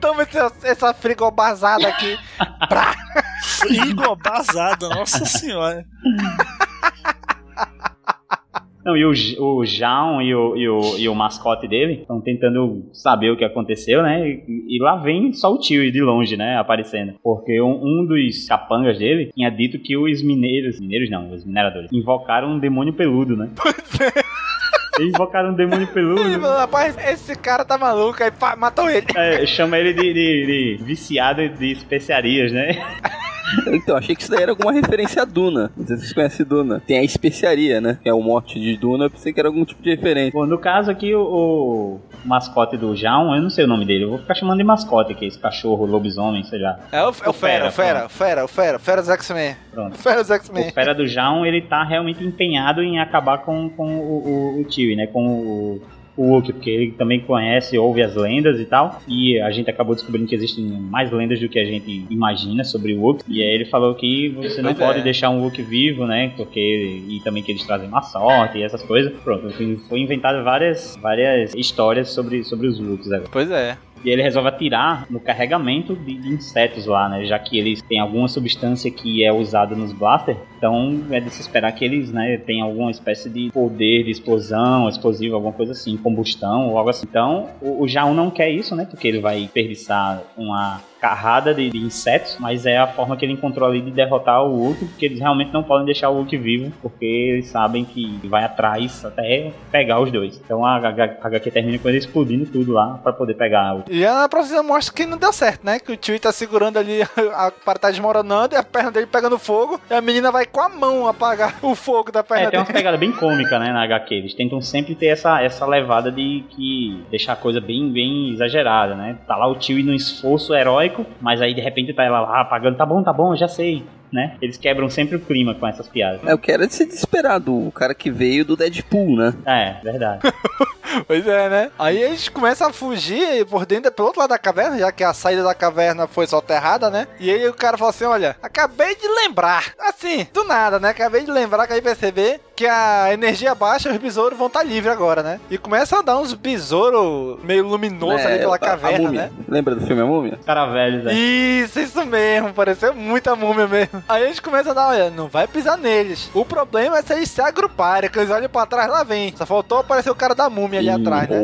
Toma essa, essa frigobazada aqui. Frigobazada, nossa senhora. Não, e o, o João e o, e, o, e o mascote dele estão tentando saber o que aconteceu, né? E, e, lá vem só o tio de longe, né? Aparecendo. Porque um, um, dos capangas dele tinha dito que os mineiros. Mineiros não, os mineradores. Invocaram um demônio peludo, né? Pois é. Eles invocaram um demônio peludo. Rapaz, esse cara tá maluco, aí matou ele. É, chama ele de, de, de viciado de especiarias, né? *laughs* Então, achei que isso daí era alguma referência a Duna. Não sei se vocês conhecem Duna. Tem a especiaria, né? Que é o mote de Duna. Eu pensei que era algum tipo de referência. Bom, no caso aqui, o, o mascote do João, eu não sei o nome dele. Eu vou ficar chamando de mascote aqui, esse cachorro, lobisomem, sei lá. É o, é o, o Fera, o Fera, o Fera, o Fera, Fera dos X-Men. Pronto. Fera dos X-Men. O Fera do João, ele tá realmente empenhado em acabar com, com o, o, o Tio, né? Com o o Wookiee, porque ele também conhece, ouve as lendas e tal. E a gente acabou descobrindo que existem mais lendas do que a gente imagina sobre o. E aí ele falou que você não pois pode é. deixar um Wookiee vivo, né? Porque e também que eles trazem má sorte e essas coisas. Pronto, foi inventado várias, várias histórias sobre, sobre os Wookiees agora. Pois é. E ele resolve atirar no carregamento de, insetos lá, né? Já que eles têm alguma substância que é usada nos blasters. Então é de se esperar que eles, né, tenham alguma espécie de poder de explosão, explosivo, alguma coisa assim, combustão ou algo assim. Então o, o Jaun não quer isso, né? Porque ele vai desperdiçar uma carrada de, de, insetos, mas é a forma que ele encontrou ali de derrotar o Hulk, porque eles realmente não podem deixar o Hulk vivo, porque eles sabem que vai atrás até pegar os dois. Então a HQ termina com ele explodindo tudo lá para poder pegar o. E a próxima mostra que não deu certo, né? Que o tio tá segurando ali *laughs* a parte tá desmoronando e a perna dele pegando fogo, e a menina vai com a mão apagar o fogo da perna é, tem uma pegada bem cômica, né, na HQ. Eles tentam sempre ter essa, essa levada de que deixar a coisa bem, bem exagerada, né? Tá lá o tio no esforço heróico heróico, mas aí de repente tá ela lá apagando, tá bom, tá bom, já sei. Né? Eles quebram sempre o clima com essas piadas. É, o que era de se desesperar do cara que veio do Deadpool, né? É, verdade. *laughs* pois é, né? Aí a gente começa a fugir por dentro, pelo outro lado da caverna, já que a saída da caverna foi soterrada, né? E aí o cara fala assim: olha, acabei de lembrar. Assim, do nada, né? Acabei de lembrar, acabei de perceber que a energia baixa, os besouros vão estar tá livres agora, né? E começa a dar uns besouros meio luminosos é, ali pela a, caverna, a né? Lembra do filme A Múmia? Cara velho, né? Isso, isso mesmo. Pareceu muito a múmia mesmo. Aí a gente começa a dar, olha, não vai pisar neles. O problema é se eles se agruparem, que eles olham pra trás, lá vem. Só faltou aparecer o cara da múmia ali atrás, né?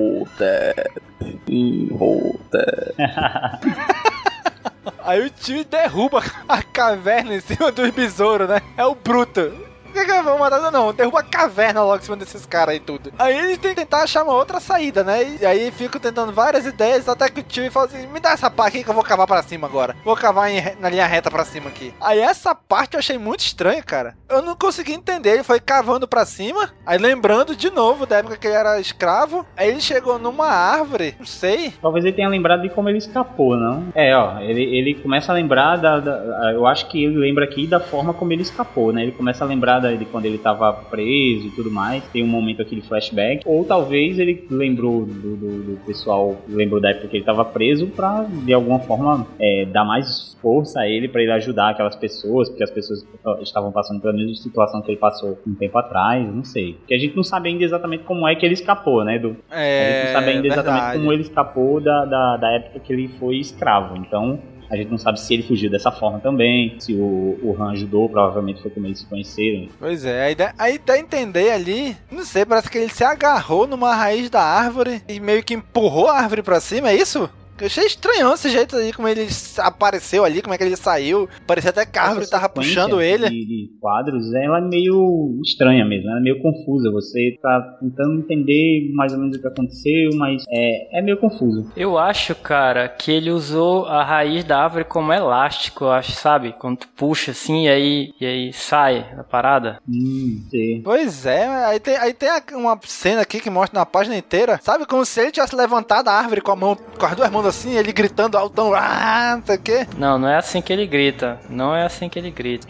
*laughs* Aí o tio derruba a caverna em cima dos besouros, né? É o bruto vamos matar? Não, derruba a caverna logo em cima desses caras aí tudo. Aí eles tem que tentar achar uma outra saída, né? E aí fico tentando várias ideias, até que o tio fala assim: me dá essa pá aqui que eu vou cavar pra cima agora. Vou cavar em, na linha reta pra cima aqui. Aí essa parte eu achei muito estranha, cara. Eu não consegui entender. Ele foi cavando pra cima, aí lembrando de novo da época que ele era escravo. Aí ele chegou numa árvore, não sei. Talvez ele tenha lembrado de como ele escapou, não? É, ó, ele, ele começa a lembrar da, da. Eu acho que ele lembra aqui da forma como ele escapou, né? Ele começa a lembrar de quando ele estava preso e tudo mais. Tem um momento aqui de flashback. Ou talvez ele lembrou do, do, do pessoal, lembrou da época que ele estava preso para de alguma forma é, dar mais força a ele para ele ajudar aquelas pessoas, porque as pessoas estavam passando pela mesma situação que ele passou um tempo atrás, não sei. Porque a gente não sabe ainda exatamente como é que ele escapou, né? Do, é, a gente não sabe ainda exatamente verdade. como ele escapou da, da, da época que ele foi escravo. Então, a gente não sabe se ele fugiu dessa forma também, se o, o Han ajudou, provavelmente foi como eles se conheceram. Pois é, aí dá, aí dá a entender ali, não sei, parece que ele se agarrou numa raiz da árvore e meio que empurrou a árvore pra cima, é isso? Eu achei estranho esse jeito aí, como ele apareceu ali, como é que ele saiu. Parecia até que a árvore tava puxando ele. De, de quadros, ela é meio estranha mesmo, ela é meio confusa. Você tá tentando entender mais ou menos o que aconteceu, mas é, é meio confuso. Eu acho, cara, que ele usou a raiz da árvore como elástico, eu acho, sabe? Quando tu puxa assim e aí, e aí sai a parada. Hum, sim. Pois é, aí tem, aí tem uma cena aqui que mostra na página inteira, sabe? Como se ele tivesse levantado a árvore com a mão, com as duas mãos assim, ele gritando altão, ah, não sei o quê. Não, não é assim que ele grita. Não é assim que ele grita.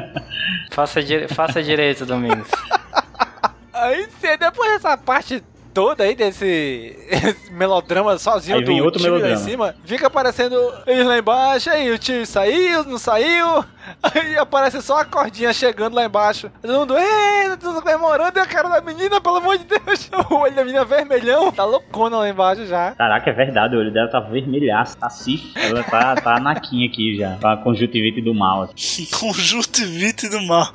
*laughs* faça, di faça direito, Domingos. Aí, depois dessa parte todo aí desse *laughs* esse melodrama sozinho Aí do outro tio lá em melodrama. cima, fica aparecendo eles lá embaixo, aí o tio saiu, não saiu, *laughs* aí aparece só a cordinha chegando lá embaixo. Todo mundo, ei, tudo comemorando, e a cara da menina, pelo amor de Deus, *laughs* o olho da menina vermelhão, tá loucona lá embaixo já. Caraca, é verdade, o olho dela tá vermelhaço, tá cif. Ela tá, tá anaquinha aqui já. Tá conjuntivite do mal. assim. Conjuntivite do mal.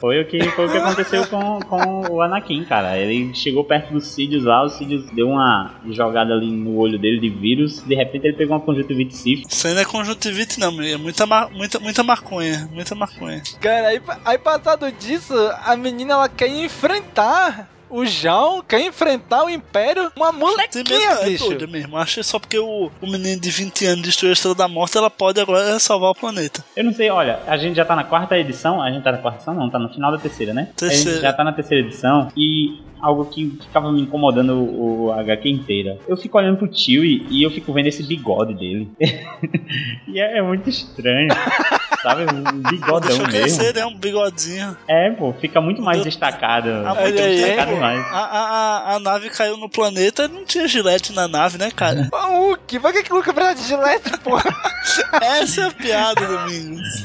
Foi o que, foi o que aconteceu com, com o Anakin, cara. Ele chegou perto dos Sidious lá, o Sidious deu uma jogada ali no olho dele de vírus, de repente ele pegou uma conjuntivite sif. Isso aí não é conjuntivite, não, é muita, muita, muita maconha. Muita maconha. Cara, aí, aí passado disso, a menina ela quer enfrentar o João, quer enfrentar o Império, uma Tem molequinha, mesmo, é bicho. doida mesmo. Acho que só porque o, o menino de 20 anos destruiu a Estrela da Morte, ela pode agora salvar o planeta. Eu não sei, olha, a gente já tá na quarta edição, a gente tá na quarta edição, não, tá no final da terceira, né? A Terceira. gente já tá na terceira edição e algo que ficava me incomodando o, o HQ inteira. Eu fico olhando pro tio e, e eu fico vendo esse bigode dele. *laughs* e é, é muito estranho. *laughs* Sabe? Um bigodão Deixa eu mesmo. crescer, né? Um bigodinho. É, pô, fica muito mais destacado. Ah, muito aí, destacado demais. A, a, a, a nave caiu no planeta e não tinha gilete na nave, né, cara? *laughs* O Hulk, por que que o Hulk precisa de gilete, porra? Essa é a piada, Domingos.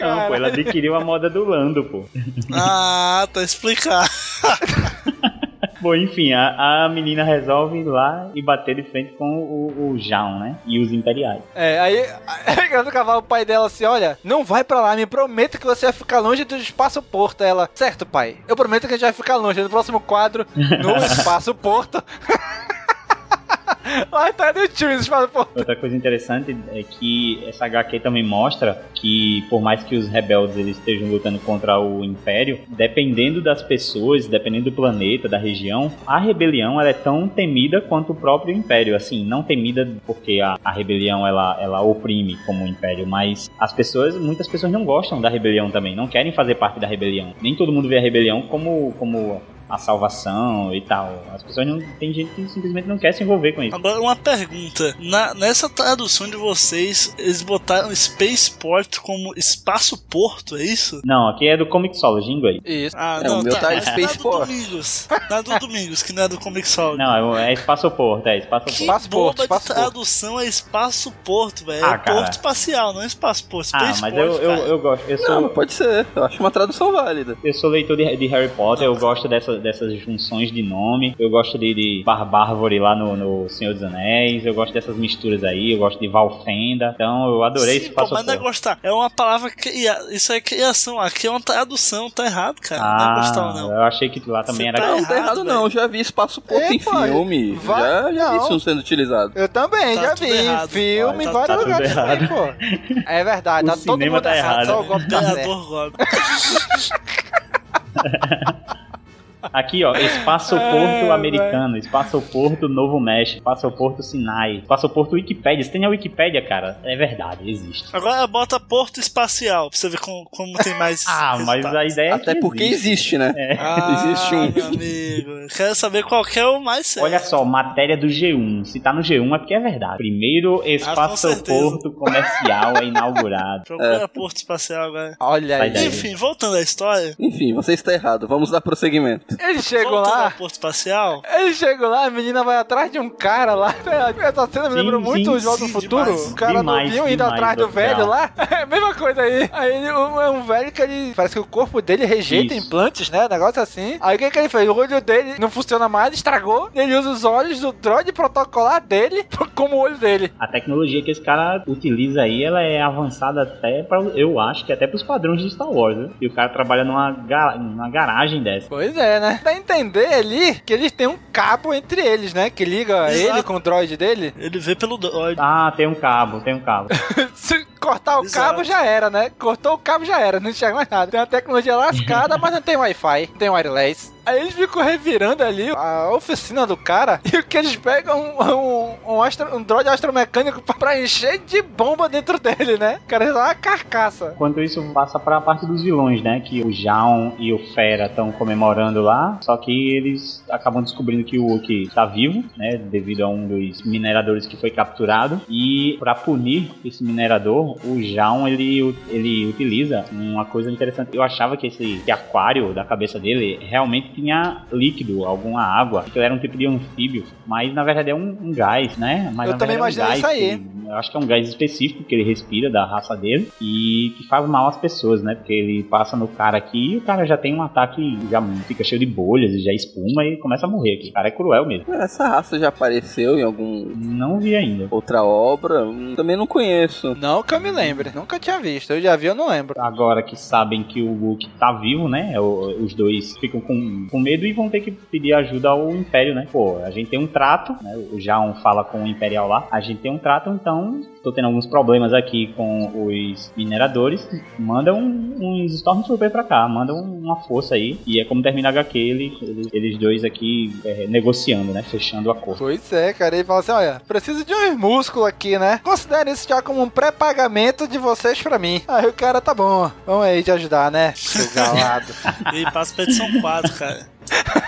Não, pô, ela adquiriu a moda do Lando, pô. Ah, tá explicado. *laughs* Bom, enfim, a, a menina resolve ir lá e bater de frente com o, o Jaun, né? E os imperiais. É, aí, aí quando cavalo o pai dela assim, olha, não vai pra lá, me prometa que você vai ficar longe do espaço porto. Ela, certo, pai, eu prometo que a gente vai ficar longe no próximo quadro, no *laughs* espaço porto. *laughs* Lá tá no porto. Outra coisa interessante é que essa HQ também mostra que, por mais que os rebeldes eles estejam lutando contra o Império, dependendo das pessoas, dependendo do planeta, da região, a rebelião ela é tão temida quanto o próprio Império. Assim, não temida porque a, a rebelião ela, ela oprime como o Império, mas as pessoas, muitas pessoas não gostam da rebelião também, não querem fazer parte da rebelião. Nem todo mundo vê a rebelião como, como a salvação e tal. As pessoas não. Tem gente que simplesmente não quer se envolver com isso. Agora, uma pergunta. Na, nessa tradução de vocês, eles botaram Spaceport como espaço-porto, é isso? Não, aqui é do Comixology em inglês. Isso. Ah, É, não, o meu tá do Spaceport. Domingos. Na do Domingos, que não é do Comic Sol. Não, é, é espaço-porto, é Que espaço-porto. Espaço bomba Porto, Espaço de tradução é espaço-porto, velho. Ah, é cara. porto espacial, não é espaço-porto. Ah, mas eu, eu, eu gosto. Eu Não, sou, mas pode ser. Eu acho uma tradução válida. eu sou leitor de, de Harry Potter, eu gosto dessa, dessas junções de nome. Eu gosto de, de Barbárvore lá no, no Senhor dos Anéis. Eu gosto dessas misturas aí. Eu gosto de Valfenda. Então eu adorei Sim, esse mas não é gostar. É uma palavra que. Isso é criação. Aqui é uma tradução, tá errado, cara. não é gostar, Ah, não. eu achei que lá também Você era. tá Não, não tá errado, errado não. Já vi espaço porto em filme. vai- Já, já vi não. isso sendo utilizado. Eu também, Tá já vi. errado. Filme em Tá- vários tá lugares também, errado. pô. É verdade, O tá todo mundo tá errado, errado. só o golpe tá certo. *laughs* *laughs* Aqui, ó, Espaço-Porto Americano, Espaço-Porto Novo México, Espaço-Porto Sinai, Espaço-Porto Wikipédia. Você tem a Wikipédia, cara? É verdade, existe. Agora bota Porto Espacial, pra você ver como, como tem mais. *laughs* Ah, mas a ideia é Até que porque existe, né? Ah, Existe um. meu amigo. Quero saber qual que é o mais certo. Olha só, matéria do G1. Se tá no G1 é porque é verdade. Primeiro Ah, espaço-porto comercial é inaugurado. *laughs* Procura Porto Espacial agora. Olha aí. Enfim, voltando à história. Enfim, você está errado. Vamos dar prosseguimento. Ele chegou lá, Porto Espacial. ele chegou lá, a menina vai atrás de um cara lá. *laughs* Essa cena me sim, muito o Jogo do Futuro. demais. O cara Demais, novinho indo demais, atrás do velho lá. *laughs* É mesma coisa aí. Aí ele, um, é um velho que ele. Parece que o corpo dele rejeita Isso. implantes, né? Negócio assim. Aí o que, que ele fez? O olho dele não funciona mais, estragou. Ele usa os olhos do droid protocolar dele *laughs* como o olho dele. A tecnologia que esse cara utiliza aí, ela é avançada até para, eu acho que até para os padrões de Star Wars, né? E o cara trabalha numa, numa garagem dessa. Pois é, né? Dá a entender ali que eles têm um cabo entre eles, né? Que liga Exato. ele com o droid dele. Ele vê pelo droid. Ah, tem um cabo, tem um cabo. *laughs* Se cortar o Exato. cabo já era, né? Cortou o cabo já era, não enxerga mais nada. Tem uma tecnologia lascada, mas não tem Wi-Fi, não tem wireless. Aí eles ficam revirando ali a oficina do cara *laughs* e o que eles pegam um, um, um, astro, um droid astromecânico *laughs* pra- encher de bomba dentro dele, né? O cara lá uma carcaça. Enquanto isso, passa pra parte dos vilões, né? Que o Jaon e o Fera estão comemorando lá. Só que eles acabam descobrindo que o Wookie tá vivo, né? Devido a um dos mineradores que foi capturado. E pra punir esse minerador, o, o Jaon, ele, ele utiliza uma coisa interessante. Eu achava que esse que aquário da cabeça dele realmente tinha líquido, alguma água, que ele era um tipo de anfíbio, mas na verdade é um, um gás, né? Mas, Eu também verdade, é um imaginei gás isso aí. que- eu acho que é um gás específico que ele respira da raça dele e que faz mal às pessoas, né? Porque ele passa no cara aqui e o cara já tem um ataque, já fica cheio de bolhas e já espuma e começa a morrer aqui. O cara é cruel mesmo. Essa raça já apareceu em algum. Não vi ainda. Outra obra? Hum, Também não conheço. Não que eu me lembre. Nunca tinha visto. Eu já vi, eu não lembro. Agora que sabem que o Luke tá vivo, né? Os dois ficam com, com medo e vão ter que pedir ajuda ao Império, né? Pô, a gente tem um trato, né? O Jaon fala com o Imperial lá. A gente tem um trato, então tô tendo alguns problemas aqui com os mineradores. Manda um, uns Stormtrooper pra cá, manda um- uma força aí. E é como termina a HQ, ele, eles, eles dois aqui é, negociando, né? Fechando o acordo. Pois é, cara. Ele fala assim: olha, preciso de uns músculos aqui, né? Considere isso já como um pré-pagamento de vocês pra mim. Aí o cara, tá bom, vamos aí te ajudar, né? Seu galado. *laughs* E passa pra edição 4, cara. *laughs*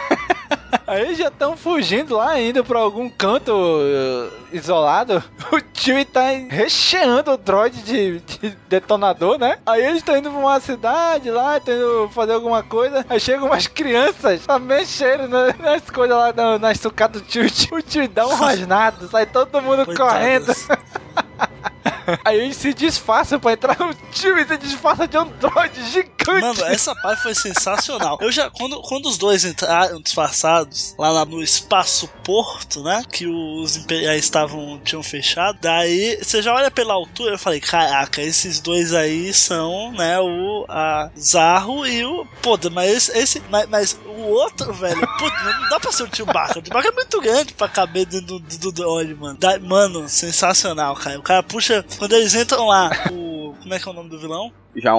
Aí já estão fugindo lá ainda pra algum canto uh, isolado. *laughs* O tio tá recheando o droid de, de detonador, né? Aí eles estão indo pra uma cidade lá, estão indo fazer alguma coisa. Aí chegam umas crianças pra mexerem na- nas coisas lá, na- nas sucatas do tio. O tio dá um *laughs* rosnado, sai todo mundo correndo. *laughs* *laughs* Aí eles se disfarçam pra entrar no tio e se disfarça de droid gigante. Mano, essa parte foi sensacional. Eu já, quando, quando os dois entraram disfarçados lá na- no espaço porto, né? Que os imperiais estavam, tinham fechado. Daí, você já olha pela altura, eu falei, caraca, esses dois aí são, né, o a Zarro e o. Pô, mas esse. mas, mas o outro, velho, puta, não dá pra ser o Chewbacca. O Chewbacca é muito grande pra caber dentro do, do, do droid, mano. Da- mano, sensacional, cara. O cara puxa. Quando eles entram lá, o. Como é que é o nome do vilão?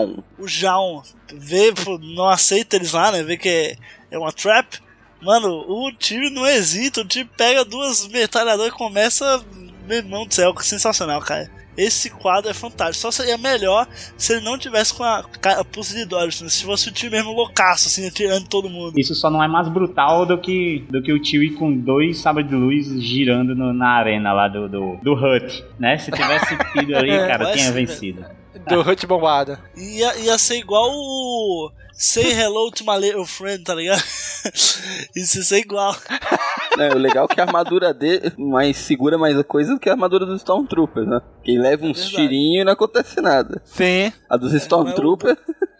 Um. o Jaon vê, não aceita eles lá, né? Vê que é, é uma trap. Mano, o time não hesita, o time pega duas metralhadoras e começa. Meu irmão do céu, que sensacional, cara. Esse quadro é fantástico. Só seria melhor se ele não tivesse com a capuz de Dodge, né? se fosse o time mesmo loucaço, assim, atirando todo mundo. Isso só não é mais brutal do que, do que o Chewie com dois sabres de luz girando no- na arena lá do, do, do Hut, né? Se tivesse *laughs* tido ali, É, cara, tinha ser, vencido. Do Hut bombado. Ia, ia ser igual o. Say hello to my little friend, tá ligado? *laughs* Isso ia ser igual. É, o legal é que a armadura dele mais segura mais a coisa do que a armadura dos Stormtroopers, né? Quem leva uns tirinhos e não acontece nada. Sim. A dos Stormtroopers. *laughs*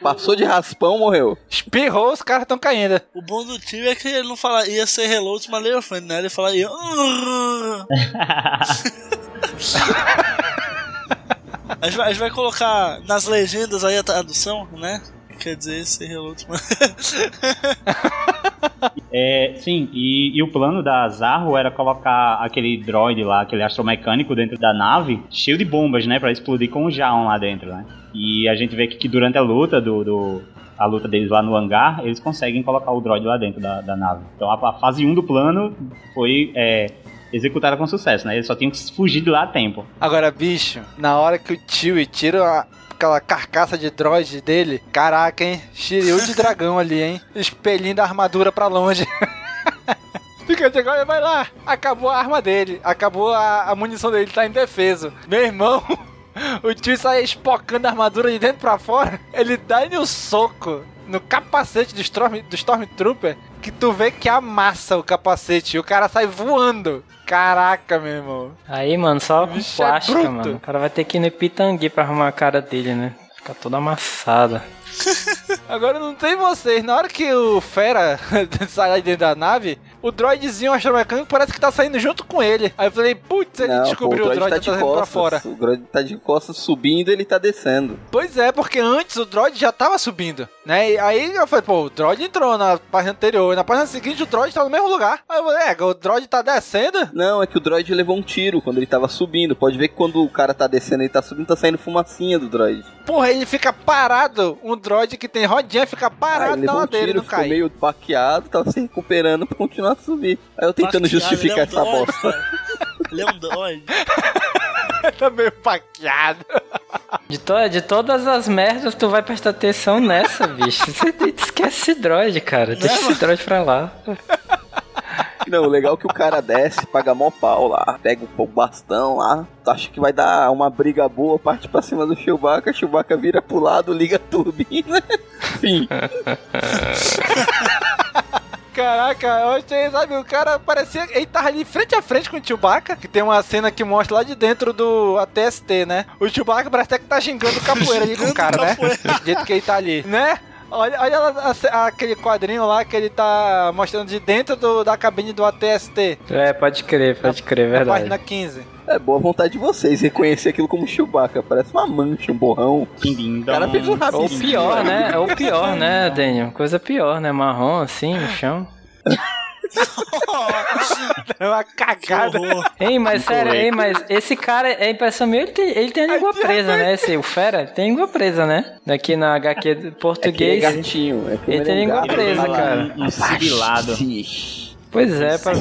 Passou de raspão, morreu. Espirrou, os caras estão caindo. O bom do time é que ele não fala ia ser hello to my little friend, né? Ele fala ia. *laughs* A gente, vai, a gente vai colocar nas legendas aí a tradução, né? Quer dizer, ser my... *laughs* É, sim, e, e o plano da Zarro era colocar aquele droid lá, aquele astromecânico dentro da nave, cheio de bombas, né, Pra explodir com o Jaon lá dentro, né? E a gente vê que, que durante a luta do, do- a luta deles lá no hangar, eles conseguem colocar o droid lá dentro da, da nave. Então a, a fase 1 do plano foi é, executada com sucesso, né? Eles só tinham que fugir de lá a tempo. Agora, bicho, na hora que o tio tira a- aquela carcaça de droid dele, caraca, hein? Shiryu de dragão ali, hein? Expelindo a armadura pra longe. *laughs* Fica de agora, vai lá. Acabou a arma dele. Acabou a, a munição dele, tá indefeso. Meu irmão, *laughs* o tio sai espocando a armadura de dentro pra fora. Ele dá-lhe um soco no capacete do, Storm, do Stormtrooper que tu vê que amassa o capacete e o cara sai voando. Caraca, meu irmão. Aí, mano, só com Bicho é plástica, bruto. mano. O cara vai ter que ir no Pitangui pra arrumar a cara dele, né? Fica toda amassada. *laughs* Agora não tem vocês. Na hora que o Fera *laughs* sai dentro da nave, o droidzinho astromecânico parece que tá saindo junto com ele. Aí eu falei, putz, ele Não, pô, descobriu o droid, tá, trazendo pra fora. O droid tá de costas subindo ele tá descendo. Pois é, porque antes o droid já tava subindo, né? E aí eu falei, pô, o droid entrou na página anterior. E na página seguinte o droid tá no mesmo lugar. Aí eu falei, é, o droid tá descendo? Não, é que o droid levou um tiro quando ele tava subindo. Pode ver que quando o cara tá descendo ele tá subindo, tá saindo fumacinha do droid. Porra, ele fica parado. Um droid que tem rodinha fica parado ele na levou um ladeira, tiro, não ficou cai. meio baqueado, tava se recuperando pra continuar a subir. Aí eu tentando justificar é um essa bosta. é um droid. tá meio paqueado. De, to de todas as merdas, tu vai prestar atenção nessa, *laughs* bicho. Você esquece esse droid, cara. Deixa esse droid pra lá. Não, o legal é que o cara desce, paga mó pau lá, pega o bastão lá, acha que vai dar uma briga boa, parte pra cima do Chewbacca, Chewbacca vira pro lado, liga a turbina. *laughs* Fim. *laughs* Caraca, eu achei, sabe, o cara parecia. Ele tava ali frente a frente com o Chewbacca, que tem uma cena que mostra lá de dentro do ATST, né? O Chewbacca parece até que tá gingando capoeira ali com o cara, né? Do jeito que ele tá ali, *laughs* né? Olha, olha lá, aquele quadrinho lá que ele tá mostrando de dentro do- da cabine do ATST. É, pode crer, pode crer, na verdade. Página 15. É boa vontade de vocês reconhecer aquilo como Chewbacca. Parece uma mancha, um borrão. O cara fez um Ou rabisco. pior, né? Ou pior, né, *laughs* Daniel? Coisa pior, né? Marrom assim no chão. *laughs* É uma cagada. Ei, mas sério, ei, mas esse cara, é impressão minha, ele tem, ele tem a língua presa, né? Esse, o Fera tem língua presa, né? Aqui na HQ do É que ele é português. gatinho. É que Ele tem é um língua presa, cara. Um sibilado. Pois é, pra...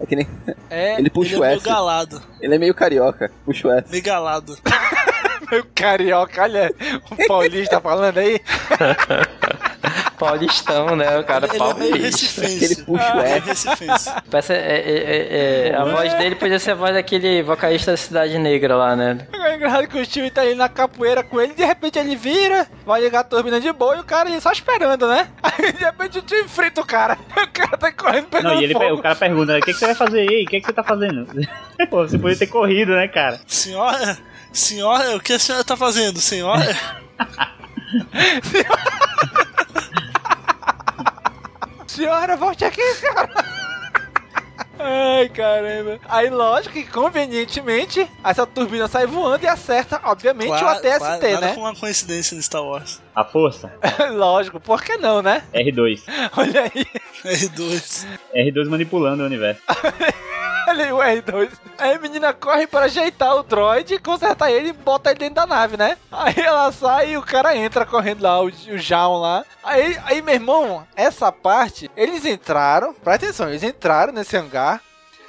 É que nem... É, *laughs* Ele puxa Ele o é meio S. galado. Ele é meio carioca. Puxa o S. Meio galado. *laughs* meu carioca, olha o paulista falando aí. *laughs* Paulistão, né? O cara Ele é meio paulista. Ele puxa o É S. recifense. Parece, é, é, é, é, a voz dele podia ser a voz daquele vocalista da Cidade Negra lá, né? É engraçado que o Steve tá ali na capoeira com ele, de repente ele vira, vai ligar a turbina de boa e o cara ali só esperando, né? *laughs* Aí de repente o Steve frita o cara. *laughs* O cara tá correndo pegando Não, e ele, fogo. o cara pergunta, o que, que você vai fazer aí? O que, que você tá fazendo? *laughs* Pô, você podia ter corrido, né, cara? Senhora, senhora, o que a senhora tá fazendo, senhora? Senhora, volte aqui, senhora. Ai, caramba. Aí, lógico que convenientemente, essa turbina sai voando e acerta, obviamente, o ATST, claro, nada né? com uma coincidência no Star Wars. A força, *laughs* lógico, por que não, né? R2. *laughs* Olha aí, R2. R2 manipulando o universo. *laughs* olha aí o R2. Aí a menina corre para ajeitar o droid, consertar ele e bota ele dentro da nave, né? Aí ela sai e o cara entra correndo lá, o, o lá. Aí, aí, meu irmão, essa parte, eles entraram, presta atenção, eles entraram nesse hangar,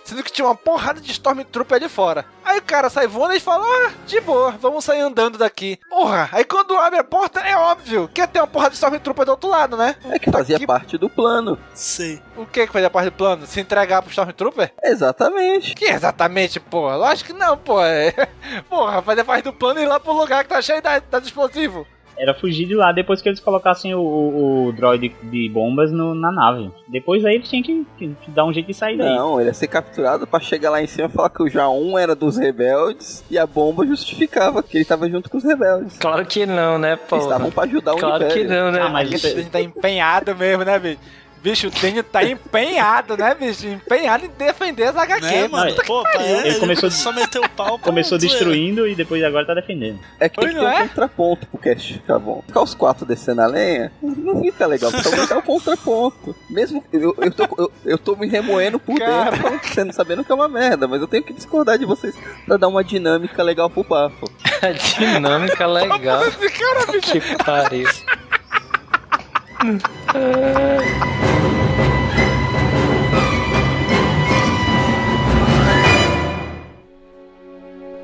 sendo que tinha uma porrada de Stormtrooper ali fora. Aí o cara sai voando e fala, ah, de boa, vamos sair andando daqui. Porra, aí quando abre a porta, é óbvio que ia ter uma porrada de Stormtrooper do outro lado, né? É que fazia parte do plano. Sei. O que que fazia parte do plano? Se entregar pro Stormtrooper? Exatamente. Que exatamente, porra? Lógico que não, *laughs* porra. É... Porra, fazer parte do plano e ir lá pro lugar que tá cheio da, da de explosivo. Era fugir de lá depois que eles colocassem o, o, o droid de bombas no- na nave. Depois aí eles tinham que, que- que dar um jeito de sair daí. Não, ele ia ser capturado pra chegar lá em cima e falar que o Jaon era dos rebeldes e a bomba justificava que ele tava junto com os rebeldes. Claro que não, né, pô? Eles estavam pra ajudar o Claro que Império. não, né? Ah, mas Esse Daniel tá empenhado mesmo, né, bicho? Bicho, o Daniel tá empenhado, né, bicho? Empenhado em defender as HQ, Né, mano. Pô, pra ele, Ele começou- só meteu o pau. pra Começou zoeira. destruindo e depois agora tá defendendo. É que tem que ter não um é? contraponto pro cast ficar bom. Ficar os quatro descendo a lenha não fica legal, precisa botar o contraponto. Mesmo eu, eu, tô, eu, eu tô me remoendo por Cara. dentro, não sabendo que é uma merda, mas eu tenho que discordar de vocês pra dar uma dinâmica legal pro papo. *laughs* Dinâmica legal. Esse cara, bicho. que pariu.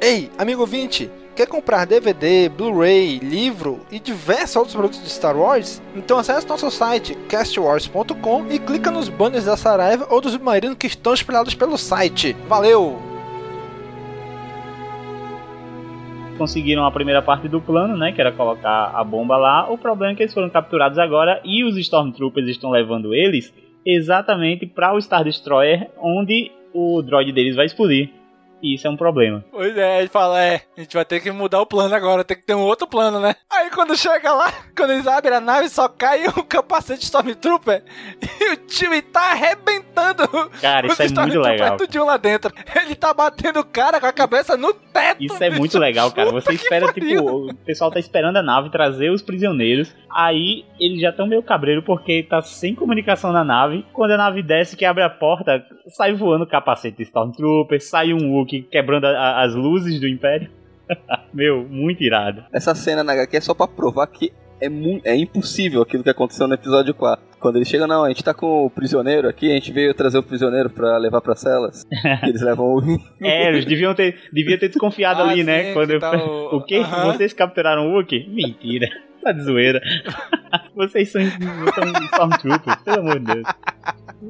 Ei, amigo ouvinte, quer comprar DVD, Blu-ray, livro e diversos outros produtos de Star Wars? Então acesse nosso site castwars.com e clica nos banners da Saraiva ou do Submarino que estão espalhados pelo site. Valeu! Conseguiram a primeira parte do plano, né? Que era colocar a bomba lá. O problema é que eles foram capturados agora e os Stormtroopers estão levando eles exatamente para o Star Destroyer, onde o droid deles vai explodir. E isso é um problema. Pois é, ele fala, é, a gente vai ter que mudar o plano agora, tem que ter um outro plano, né? Aí quando chega lá, *laughs* quando eles abrem a nave, só cai o *laughs* capacete Stormtrooper *laughs* e o time tá arrebentando Cara, isso é muito legal. tudinho lá dentro. Ele tá batendo o cara com a cabeça no teto. Isso é muito legal, cara. Puta Você espera, tipo, o pessoal tá esperando a nave trazer os prisioneiros. Aí eles já estão meio cabreiro porque tá sem comunicação na nave. Quando a nave desce, que abre a porta, sai voando o capacete Stormtrooper, sai um Wookiee quebrando a- a- as luzes do Império. *laughs* Meu, muito irado. Essa cena na HQ é só pra provar que é, é impossível aquilo que aconteceu no episódio 4. Quando eles chegam, não, a gente tá com o prisioneiro aqui, a gente veio trazer o prisioneiro pra levar pra celas. *laughs* eles levam o. É, eles deviam ter, deviam ter desconfiado Ah, ali, né? sim, Quando que eu... tá o- *laughs* o quê? Aham. Vocês capturaram o Wookiee? Mentira. Tá de zoeira. Vocês são, são Stormtroopers, pelo amor de Deus.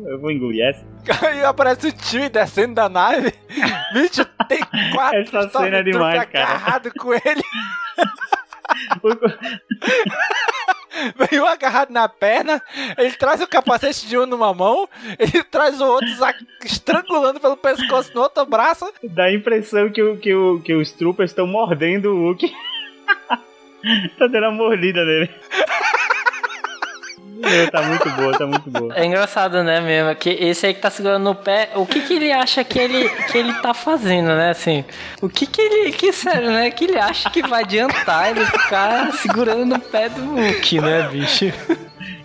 Eu vou engolir essa. Aí *laughs* aparece o tio descendo da nave. *laughs* Bicho, tem quatro Essa cena é demais, cara. agarrado com ele. *laughs* Vem um agarrado na perna, ele traz o capacete de um numa mão, ele traz o outro estrangulando pelo pescoço no outro braço. Dá a impressão que, o, que, o, que os troopers estão mordendo o Hulk. tá dando uma mordida nele. Meu, tá muito boa, tá muito boa. É engraçado, né, mesmo? Que esse aí que tá segurando no pé, o que que ele acha que ele, que ele tá fazendo, né? Assim, o que que ele, que sério, né? Que ele acha que vai adiantar ele ficar segurando no pé do Hulk, né, bicho?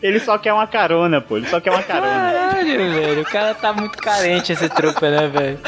Ele só quer uma carona, pô. Ele só quer uma carona. Caralho, velho. O cara tá muito carente, esse trooper, né, velho?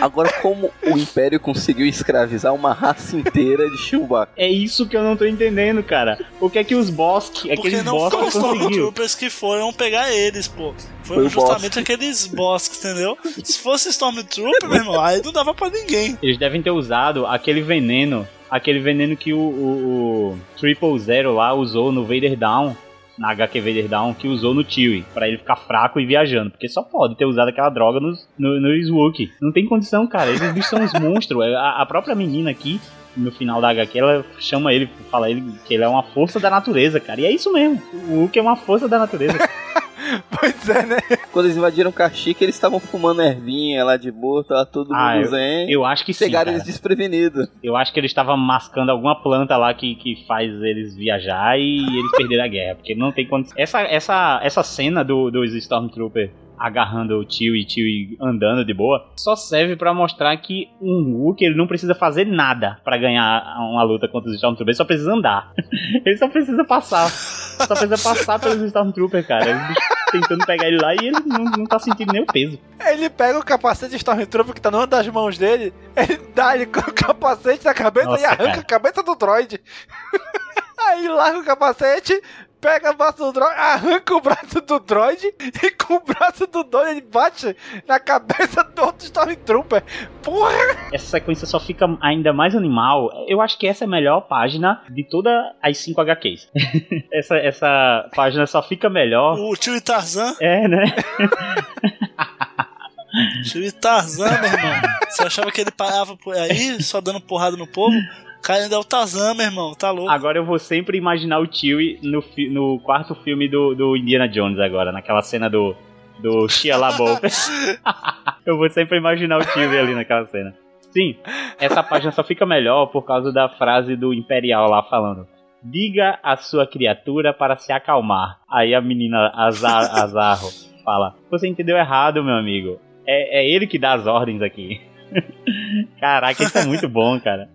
Agora, como o Império conseguiu escravizar uma raça inteira de Chewbacca? É isso que eu não tô entendendo, cara. O que é que os Bosk, Porque aqueles não foram os? Stormtroopers que foram pegar eles, pô. Foi Foram o justamente Bosk. aqueles Bosk, entendeu? Se fosse Stormtrooper, meu irmão, aí não dava pra ninguém. Eles devem ter usado aquele veneno, aquele veneno que o, o, o Triple Zero lá usou no Vader Down, na HQ Vader Down, que usou no Chewie, pra ele ficar fraco e viajando. Porque só pode ter usado aquela droga nos, no, nos Wookiee. Não tem condição, cara. Eles bichos são uns monstros. A, a própria menina aqui, no final da HQ, ela chama ele, fala ele que ele é uma força da natureza, cara. E é isso mesmo. O Wookiee é uma força da natureza. *laughs* Pois é, né? Quando eles invadiram Kashyyyk, eles estavam fumando ervinha lá de boa, tava todo Ah, mundo eu- zen. eu acho que sim, Pegaram eles desprevenidos. Eu acho que eles estavam mascando alguma planta lá que, que faz eles viajar e eles perderam a guerra. Porque não tem condição. Essa, essa, essa cena do, dos Stormtrooper agarrando o tio e tio andando de boa só serve pra mostrar que um Wookiee ele não precisa fazer nada pra ganhar uma luta contra os Stormtroopers, ele só precisa andar. *laughs* ele só precisa passar. Só precisa passar pelos Stormtroopers, cara. Bichos tentando pegar ele lá e ele não, não tá sentindo nem o peso. Ele pega o capacete de Stormtrooper que tá numa das mãos dele, ele dá ele com o capacete na cabeça Nossa, e arranca cara. a cabeça do droid. *laughs* Aí larga o capacete, pega o braço do droid, arranca o braço do droid e com o braço do droid ele bate na cabeça do outro Stormtrooper. Porra! essa sequência só fica ainda mais animal. Eu acho que essa é a melhor página de todas as 5 HQs. *laughs* essa, essa página só fica melhor. O tio e Tarzan. É, né? *laughs* Tio Tarzan, meu irmão. Você achava que ele parava por aí, só dando porrada no povo? Cara ainda é o Tarzan, meu irmão, tá louco. Agora eu vou sempre imaginar o Chewie no, no quarto filme do, do Indiana Jones agora, naquela cena do, do Shia LaBeouf. *laughs* *laughs* eu vou sempre imaginar o Chewie ali naquela cena. Sim, essa página só fica melhor por causa da frase do Imperial lá falando. Diga a sua criatura para se acalmar. Aí a menina Azar, Azarro fala: Você entendeu errado, meu amigo. É, é ele que dá as ordens aqui. *laughs* Caraca, isso é muito bom, cara.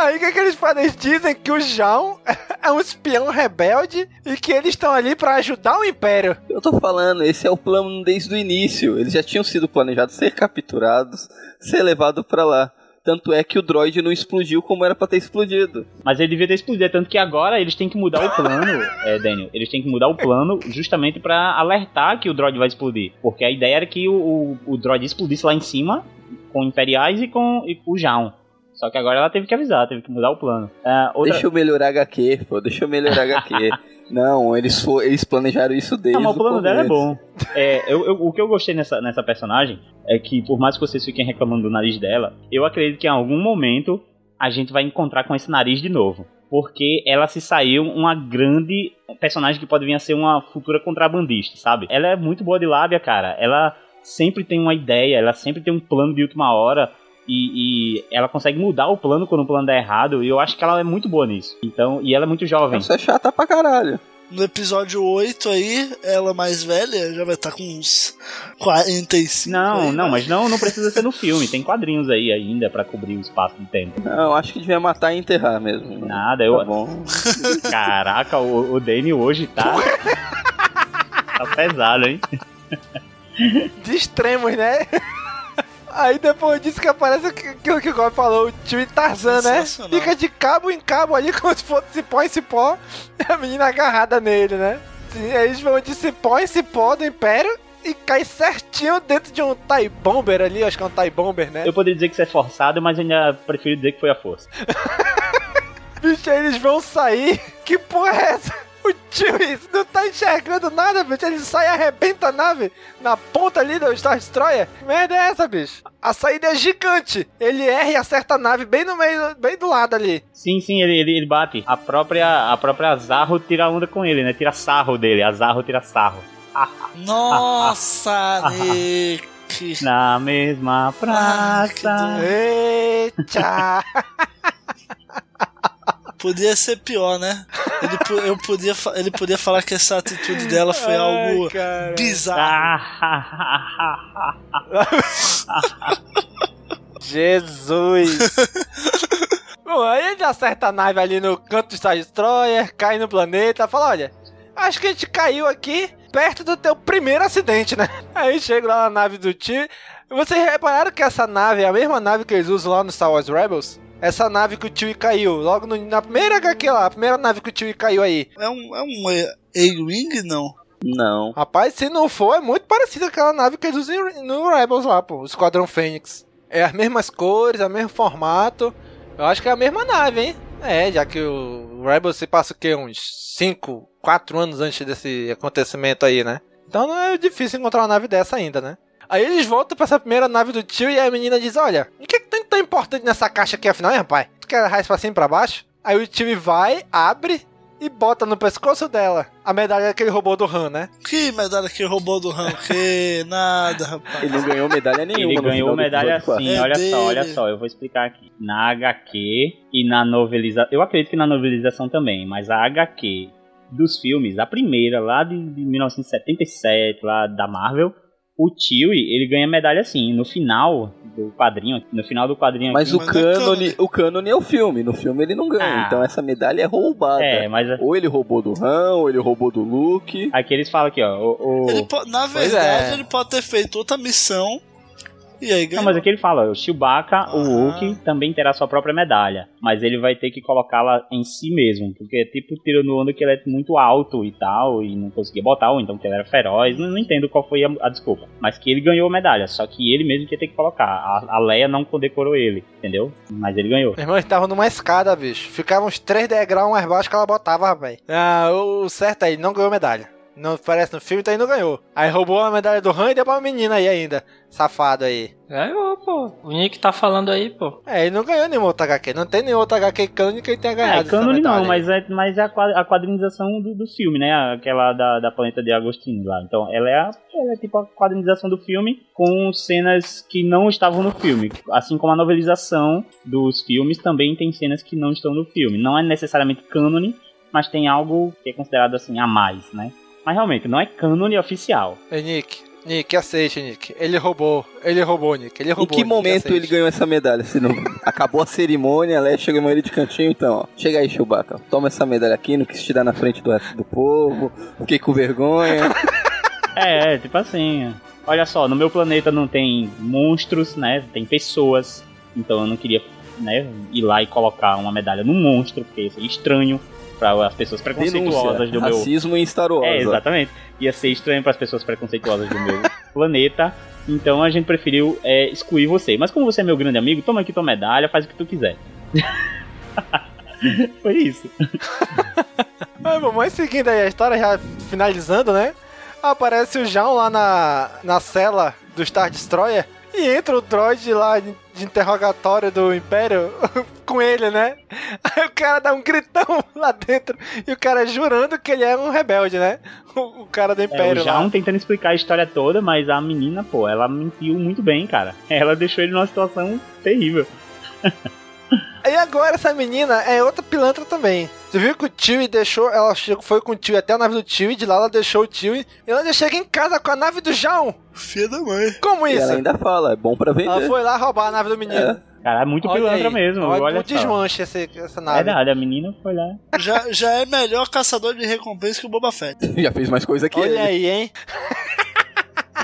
Aí o que, que eles fazem? Eles dizem que o João *laughs* é um espião rebelde e que eles estão ali pra ajudar o Império. Eu tô falando, esse é o plano desde o início. Eles já tinham sido planejados ser capturados, ser levados pra lá. Tanto é que o droid não explodiu como era pra ter explodido. Mas ele devia ter explodido, é tanto que agora eles têm que mudar o plano, *laughs* é, Daniel. Eles têm que mudar o plano justamente pra alertar que o droid vai explodir. Porque a ideia era que o, o, o droid explodisse lá em cima, com Imperiais e com, e com o Jaun. Só que agora ela teve que avisar, teve que mudar o plano. Ah, outra- Deixa eu melhorar HQ, pô, deixa eu melhorar HQ. *laughs* Não, eles, for, eles planejaram isso desde Não, mas o plano começo. dela é bom. É, eu- eu- o que eu gostei nessa, nessa personagem é que, por mais que vocês fiquem reclamando do nariz dela, eu acredito que em algum momento a gente vai encontrar com esse nariz de novo. Porque ela se saiu uma grande personagem que pode vir a ser uma futura contrabandista, sabe? Ela é muito boa de lábia, cara. Ela sempre tem uma ideia, ela sempre tem um plano de última hora. E, e ela consegue mudar o plano quando o plano dá errado. E eu acho que ela é muito boa nisso. Então, e ela é muito jovem. Isso é chata pra caralho. No episódio 8 aí, ela mais velha já vai estar com uns 45. Não, aí, não, né? mas não, não precisa ser no filme. Tem quadrinhos aí ainda pra cobrir o espaço de tempo. Não, acho que devia matar e enterrar mesmo. Nada, eu. Tá bom. *laughs* Caraca, o, o Danny hoje tá. *laughs* tá pesado, hein? De extremos, né? *laughs* Aí depois disso que aparece aquilo que o Gob falou, o tio Tarzan, né? Fica de cabo em cabo ali, *laughs* como se fosse cipó em cipó, e a menina agarrada nele, né? Aí eles vão de cipó em cipó do Império e cai certinho dentro de um TIE Bomber ali, acho que é um TIE Bomber, né? Eu poderia dizer que isso é forçado, mas ainda prefiro dizer que foi a força. *laughs* Bicho, aí eles vão sair. Que porra é essa? O tio não tá enxergando nada, bicho. Ele sai e arrebenta a nave na ponta ali do Star Destroyer. Que merda é essa, bicho? A saída é gigante. Ele erra e acerta a nave bem no meio, bem do lado ali. Sim, sim, ele, ele, ele bate. A própria, a própria Zarro tira onda com ele, né? Tira sarro dele. A Zarro tira sarro. *laughs* Nossa, *laughs* Nick. Na mesma praça. *laughs* Eita! Podia ser pior, né? Ele, eu podia, ele podia falar que essa atitude dela foi algo bizarro. *laughs* Jesus! Bom, aí ele acerta a nave ali no canto do Star Destroyer, cai no planeta, fala: Olha, acho que a gente caiu aqui perto do teu primeiro acidente, né? Aí chega lá na nave do tio. Vocês repararam que essa nave é a mesma nave que eles usam lá no Star Wars Rebels? Essa nave que o tio caiu, logo no- na primeira HQ lá, a primeira nave que o tio caiu aí. É um, é um A-Wing, não? Não. Rapaz, se não for, é muito parecido com aquela nave que eles usam no Rebels lá, pô, o Esquadrão Fênix. É as mesmas cores, é o mesmo formato. Eu acho que é a mesma nave, hein? É, já que o Rebels se passa o quê? Uns 5, 4 anos antes desse acontecimento aí, né? Então não é difícil encontrar uma nave dessa ainda, né? Aí eles voltam pra essa primeira nave do tio e a menina diz: Olha, o que, que tem tão importante nessa caixa aqui afinal, hein, rapaz? Tu quer raiz pra cima e pra baixo? Aí o tio vai, abre e bota no pescoço dela a medalha que ele roubou do Han, né? Que medalha que roubou do Han? Que *laughs* nada, rapaz. Ele não ganhou medalha nenhuma. Ele ganhou medalha episódio sim, É olha dele. só, olha só, eu vou explicar aqui. Na HQ e na novelização, eu acredito que na novelização também, mas a HQ dos filmes, a primeira lá de, de 1977, lá da Marvel, o Chewie, ele ganha medalha sim, no final do quadrinho, no final do quadrinho Mas aqui, o cânone, o cânone é o filme. No filme ele não ganha. Ah. Então essa medalha é roubada. É, mas Ou ele roubou do Han, ou ele roubou do Luke. aqui eles falam aqui, ó, o, o- Ele po- na Pois verdade, é. ele pode ter feito outra missão. E aí Não, ganhou. mas aqui ele fala, o Chewbacca, o Ah. Hulk, também terá sua própria medalha. Mas ele vai ter que colocá-la em si mesmo. Porque é tipo tirando onda que ele é muito alto e tal, e não conseguia botar, ou então que ele era feroz. Não, não entendo qual foi a, a desculpa. Mas que ele ganhou a medalha, só que ele mesmo que ia ter que colocar. A, a Leia não condecorou ele, entendeu? Mas ele ganhou. Meu irmão, eles estavam numa escada, bicho. Ficava uns 3 degraus mais baixo que ela botava, rapaz. Ah, o certo aí, não ganhou medalha. Não aparece no filme, então aí não ganhou. Aí roubou a medalha do Han e deu pra menina aí ainda. Safado aí. Ganhou, pô. O Nick tá falando aí, pô. É, ele não ganhou nenhum outro HQ. Não tem nenhum outro HQ cânone que ele tenha ganhado. É, cânone não, mas é, mas é a quadrinização do, do filme, né? Aquela da, da planeta de Agostinho lá. Então, ela é, a, ela é tipo a quadrinização do filme com cenas que não estavam no filme. Assim como a novelização dos filmes também tem cenas que não estão no filme. Não é necessariamente cânone, mas tem algo que é considerado assim a mais, né? Mas realmente, não é cânone oficial. Ei, Nick. Nick, aceite, Nick. Ele roubou. Ele roubou, Nick. Ele Em roubou. que Nick, momento aceite. ele ganhou essa medalha? Se não... Acabou a cerimônia, a Leia chegou ele de cantinho, então, ó. Chega aí, Chewbacca. Toma essa medalha aqui, não quis tirar na frente do resto do povo. Fiquei com vergonha. *laughs* É, é, tipo assim. Olha só, no meu planeta não tem monstros, né? Tem pessoas. Então eu não queria, né, ir lá e colocar uma medalha num monstro, porque ia ser estranho para as pessoas preconceituosas Denúncia. do meu. Racismo em Star Wars. É, exatamente. Ia ser estranho para as pessoas preconceituosas do meu *laughs* planeta. Então a gente preferiu é, excluir você. Mas como você é meu grande amigo, toma aqui tua medalha, faz o que tu quiser. *laughs* Foi isso. *laughs* Ah, bom, mas seguindo aí a história, já finalizando, né? Aparece o João lá na, na cela do Star Destroyer e entra o droid lá de, interrogatório do Império *laughs* com ele, né? Aí o cara dá um gritão *laughs* lá dentro e o cara jurando que ele é um rebelde, né? O, o cara do É, Império o lá. Jaun tentando explicar a história toda, mas a menina, pô, ela mentiu muito bem, cara. Ela deixou ele numa situação terrível. *laughs* E agora essa menina é outra pilantra também. Você viu que o tio deixou. Ela chegou, foi com o tio até a nave do tio e de lá ela deixou o tio e ela já chega em casa com a nave do João. Filha da mãe. Como E isso? ela ainda fala, é bom pra vender. Ela foi lá roubar a nave do menino. Cara, é muito Olha pilantra aí, mesmo. Olha, Olha, o só. desmanche esse, essa nave. Verdade, a menina foi lá. Já, já é melhor caçador de recompensa que o Boba Fett. *laughs* Já fez mais coisa que Olha ele. aí, hein? *laughs*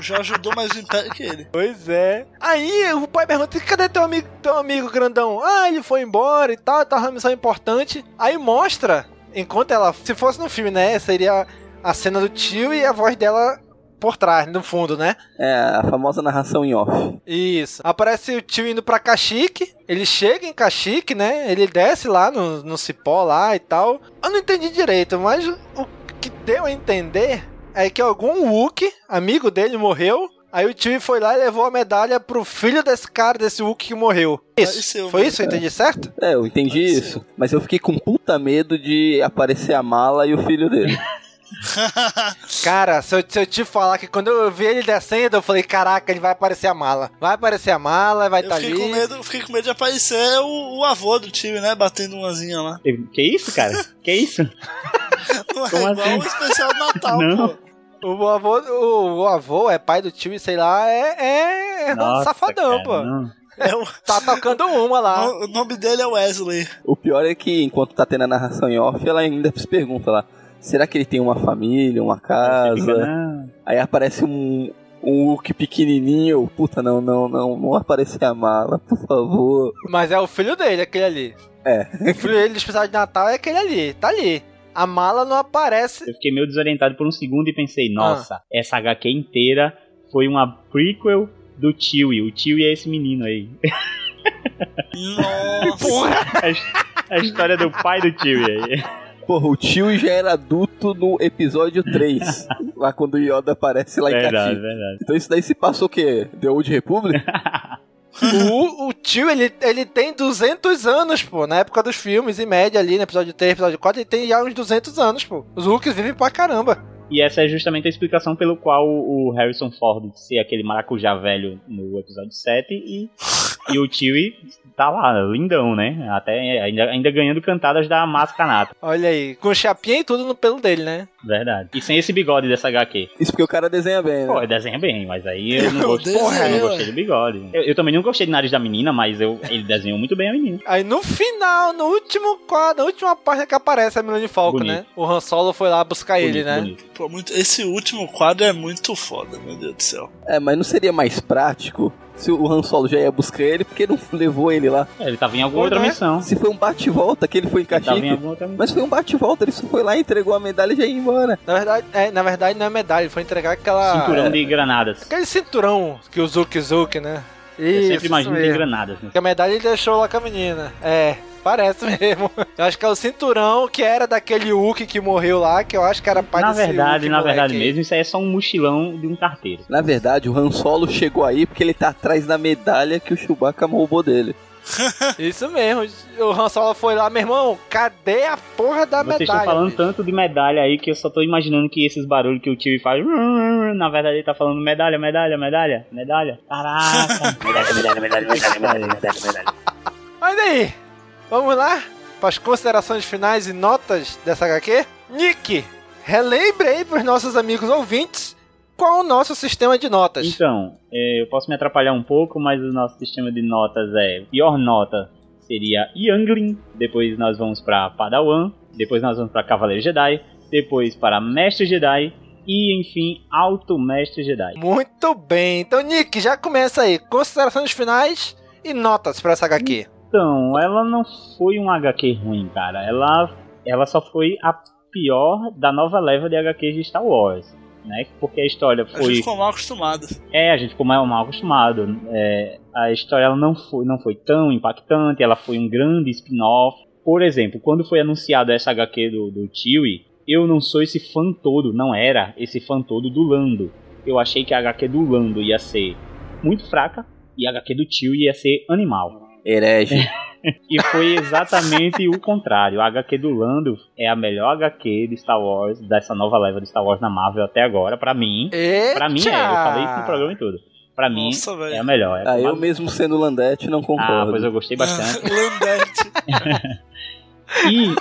Já ajudou mais o Império que ele. Pois é. Aí o pai pergunta: cadê teu amigo, teu amigo grandão? Ah, ele foi embora e tal, tá uma missão importante. Aí mostra, enquanto ela. Se fosse no filme, né? Seria a cena do tio e a voz dela por trás, no fundo, né? É, a famosa narração em off. Isso. Aparece o tio indo pra Caxique. Ele chega em Caxique, né? Ele desce lá no, no cipó lá e tal. Eu não entendi direito, mas o que deu a entender é que algum Wookie, amigo dele, morreu. Aí o tio foi lá e levou a medalha pro filho desse cara, desse Wookie que morreu. Isso. Foi isso? Eu entendi certo? É, eu entendi isso. Mas eu fiquei com puta medo de aparecer a mala e o filho dele. *laughs* Cara, se eu, se eu te falar que quando eu vi ele descendo, eu falei, caraca, ele vai aparecer a mala. Vai aparecer a mala, vai estar tá fiquei, ali. com medo, eu fiquei com medo de aparecer o, o avô do time, né? Batendo umazinha lá. Que isso, cara? Que isso? *laughs* Não é Como igual assim? o especial do Natal, *laughs* Não. pô. O avô, o, o avô é pai do tio, sei lá, é, é Nossa, safadão, cara, pô. não. É o, Tá tocando uma lá. o nome dele é Wesley. O pior é que enquanto tá tendo a narração em off, ela ainda se pergunta lá: será que ele tem uma família, uma casa? Não. Aí aparece um. Um Hulk pequenininho, puta, não, não, não, não aparecer a mala, por favor. Mas é o filho dele, aquele ali. É. O filho dele do especial de Natal é aquele ali, tá ali. A mala não aparece. Eu fiquei meio desorientado por um segundo e pensei, nossa, essa HQ inteira foi uma prequel do Chewie. O Chewie é esse menino aí. Nossa. A, a história do pai do Chewie aí. Porra, o tio já era adulto no episódio 3. lá quando o Yoda aparece lá em Verdade, verdade. Então isso daí se passou o quê? The Old Republic? *laughs* O, o tio, ele, ele tem 200 anos, pô. Na época dos filmes, em média ali, no episódio 3, episódio 4, ele tem já uns 200 anos, pô. Os Hulks vivem pra caramba. E essa é justamente a explicação pelo qual o Harrison Ford ser aquele maracujá velho no episódio 7 e, e o Chewie tá lá, lindão, né? Até ainda, ainda ganhando cantadas da Mascanata. Olha aí, com chapinha e tudo no pelo dele, né? Verdade. E sem esse bigode dessa HQ. Isso porque o cara desenha bem, né? Pô, desenha bem, mas aí eu não *laughs* gostei, desenho, eu não gostei do bigode. Eu, eu também não gostei do nariz da menina, mas eu, ele desenhou muito bem a menina. Aí no final, no último quadro, na última página que aparece a Millennium Falcon, Bonito. né? O Han Solo foi lá buscar ele, Bonito, né? bonito. Pô, muito, esse último quadro é muito foda, meu Deus do céu. É, mas não seria mais prático se o Han Solo já ia buscar ele, porque não levou ele lá? É, ele tava em alguma Pois outra é. missão. Se foi um bate-volta que ele foi em Ele tava em Caxique. alguma outra missão. Mas foi um bate-volta, ele só foi lá, entregou a medalha e já ia embora. Na verdade, é, na verdade não é medalha, ele foi entregar aquela. Cinturão é, de granadas. Aquele cinturão que o Zuki Zuki, né? Eu Isso, sempre imagino isso que tem mesmo. granadas. Né? Que a medalha ele deixou lá com a menina. É, parece *laughs* mesmo. Eu acho que é o cinturão que era daquele Hulk que morreu lá, que eu acho que era pai Na verdade, Hulk na verdade moleque mesmo, isso aí é só um mochilão de um carteiro. Na verdade, o Han Solo chegou aí porque ele tá atrás da medalha que o Chewbacca roubou dele. *laughs* Isso mesmo. O Han Solo foi lá, meu irmão, cadê a porra da Vocês medalha? estão falando bicho? tanto de medalha aí que eu só tô imaginando que esses barulhos que o tio faz. Na verdade, ele tá falando medalha, medalha, medalha, medalha. Caraca. medalha, medalha, medalha, medalha, medalha, medalha, medalha. Mas aí, vamos lá para as considerações finais e notas dessa HQ? Nick, relembre aí pros nossos amigos ouvintes qual o nosso sistema de notas. Então, é, eu posso me atrapalhar um pouco, mas o nosso sistema de notas é: pior nota seria Youngling, depois nós vamos pra Padawan, depois nós vamos pra Cavaleiro Jedi, depois para Mestre Jedi e enfim, Alto Mestre Jedi. Muito bem. Então, Nick, já começa aí. Considerações finais e notas para essa HQ. Então, ela não foi um HQ ruim, cara. Ela, ela só foi a pior da nova leva de HQs de Star Wars. Né? Porque a história A foi. gente ficou mal acostumado. É, a gente ficou mal, mal acostumado. É, a história ela não, foi, não foi tão impactante, ela foi um grande spin-off. Por exemplo, quando foi anunciada essa HQ do, do Chewie, eu não sou esse fã todo, não era esse fã todo do Lando. Eu achei que a HQ do Lando ia ser muito fraca e a HQ do Chewie ia ser animal. Herege. *laughs* E foi exatamente o contrário. A HQ do Lando é a melhor HQ de Star Wars, dessa nova leva de Star Wars na Marvel até agora, pra mim. Pra mim é, eu falei isso no programa e tudo. Pra mim Nossa, é a melhor. É Ah, eu uma- mesmo sendo Landete não Ah, concordo. pois eu gostei bastante. *laughs* Landete. *laughs* E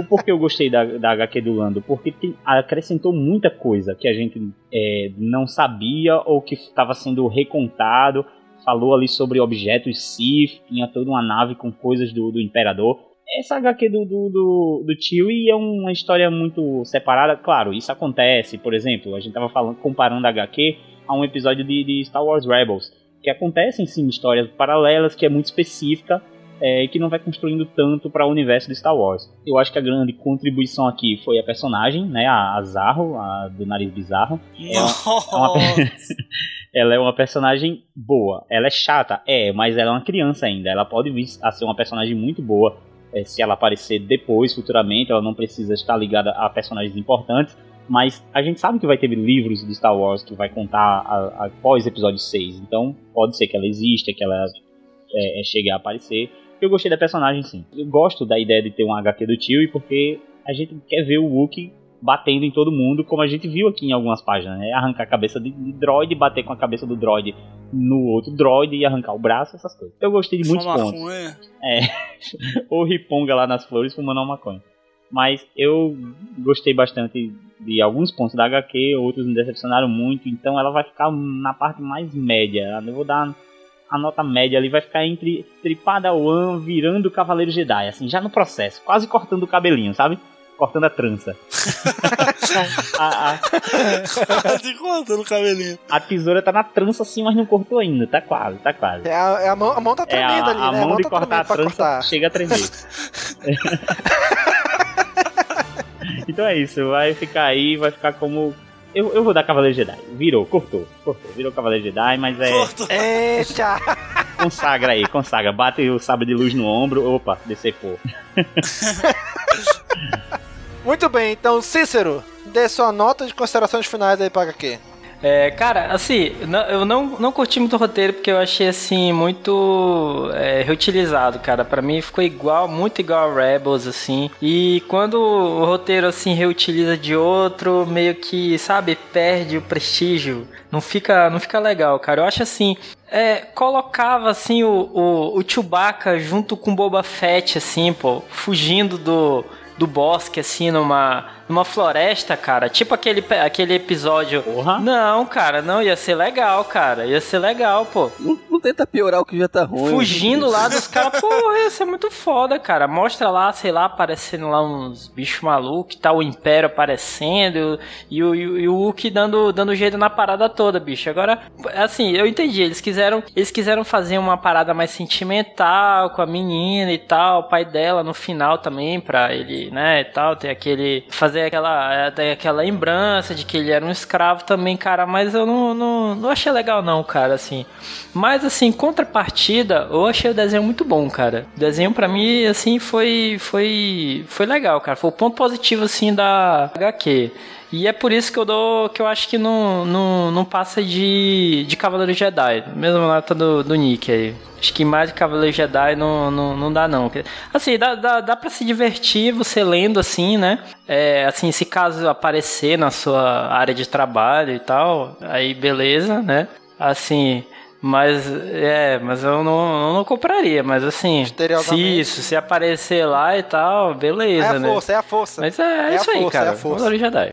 o porquê eu gostei da, da HQ do Lando? Porque tem- acrescentou muita coisa que a gente é, não sabia ou que estava sendo recontado. Falou ali sobre objetos Sith, tinha toda uma nave com coisas do, do Imperador. Essa HQ do, do, do, do Chewie é uma história muito separada. Claro, isso acontece. Por exemplo, a gente estava falando, comparando a HQ a um episódio de, de Star Wars Rebels. Que acontecem sim histórias paralelas, que é muito específica é, que não vai construindo tanto para o universo de Star Wars. Eu acho que a grande contribuição aqui foi a personagem, né, a, a Zarro, a do nariz bizarro. Ela, é uma, *laughs* ela é uma personagem boa. Ela é chata, é, mas ela é uma criança ainda. Ela pode vir a ser uma personagem muito boa é, se ela aparecer depois, futuramente. Ela não precisa estar ligada a personagens importantes. Mas a gente sabe que vai ter livros de Star Wars que vai contar após episódio 6. Então pode ser que ela exista, que ela é, é, chegue a aparecer. Eu gostei da personagem, sim. Eu gosto da ideia de ter um HQ do tio, e porque a gente quer ver o Wookiee batendo em todo mundo, como a gente viu aqui em algumas páginas, né? Arrancar a cabeça de, de droid, bater com a cabeça do droid no outro droid e arrancar o braço, essas coisas. Eu gostei de muitos pontos. Maconha. É. *laughs* Ou riponga lá nas flores fumando uma maconha. Mas eu gostei bastante de alguns pontos da HQ, outros me decepcionaram muito, então ela vai ficar na parte mais média. Eu vou dar a nota média ali, vai ficar entre, entre Padawan virando Cavaleiro Jedi, assim, já no processo, quase cortando o cabelinho, sabe? Cortando a trança. *laughs* a, a... Quase *laughs* cortando o cabelinho. A tesoura tá na trança assim, mas não cortou ainda. Tá quase, tá quase. É a, é a, mão, a mão tá tremendo é a, ali, a né? Mão a mão de tá cortar a trança cortar. chega a tremer. *laughs* então é isso, vai ficar aí, vai ficar como eu, eu vou dar Cavaleiro Jedi. Virou, cortou, cortou. Virou Cavaleiro Jedi, mas é. Cortou. Eita! Consagra aí, consagra. Bate o sabre de luz no ombro. Opa, decepou. Muito bem, então Cícero, dê sua nota de considerações finais aí para HQ. É, cara, assim, eu não, não curti muito o roteiro porque eu achei assim muito é, reutilizado, cara. Para mim ficou igual, muito igual a Rebels, assim. E quando o roteiro assim reutiliza de outro, meio que, sabe, perde o prestígio. Não fica, não fica legal, cara. Eu acho assim, é, colocava assim o, o, o Chewbacca junto com Boba Fett, assim, pô, fugindo do do bosque, assim, numa, numa floresta, cara. Tipo aquele, aquele episódio. Porra. Não, cara, não, ia ser legal, cara. Ia ser legal, pô. Não, não tenta piorar o que já tá ruim. Fugindo lá dos caras, porra, ia ser muito foda, cara. Mostra lá, sei lá, aparecendo lá uns bichos malucos, tá o Império aparecendo e o, e o Hulk dando, dando jeito na parada toda, bicho. Agora, assim, eu entendi. Eles quiseram, eles quiseram fazer uma parada mais sentimental com a menina e tal, o pai dela no final também, pra ele, né, e tal, ter aquele. fazer aquela, ter aquela lembrança de que ele era um escravo também, cara. Mas eu não, não, não achei legal, não, cara, assim. Mas, assim, contrapartida, eu achei o desenho muito bom, cara. O desenho para mim, assim, foi, foi, foi legal, cara. Foi o ponto positivo, assim, da HQ. E é por isso que eu dou, que eu acho que não, não, não passa de, de Cavaleiro Jedi. Mesmo nota do, do Nick aí. Acho que mais de Cavaleiro Jedi não, não, não dá, não. Assim, dá, dá, dá pra se divertir você lendo assim, né? É, assim, se caso aparecer na sua área de trabalho e tal, aí beleza, né? Assim, mas é, mas eu não, eu não compraria, mas assim, se isso, se aparecer lá e tal, beleza, é a né? força, é a força. Mas é, é isso aí, cara. É a força.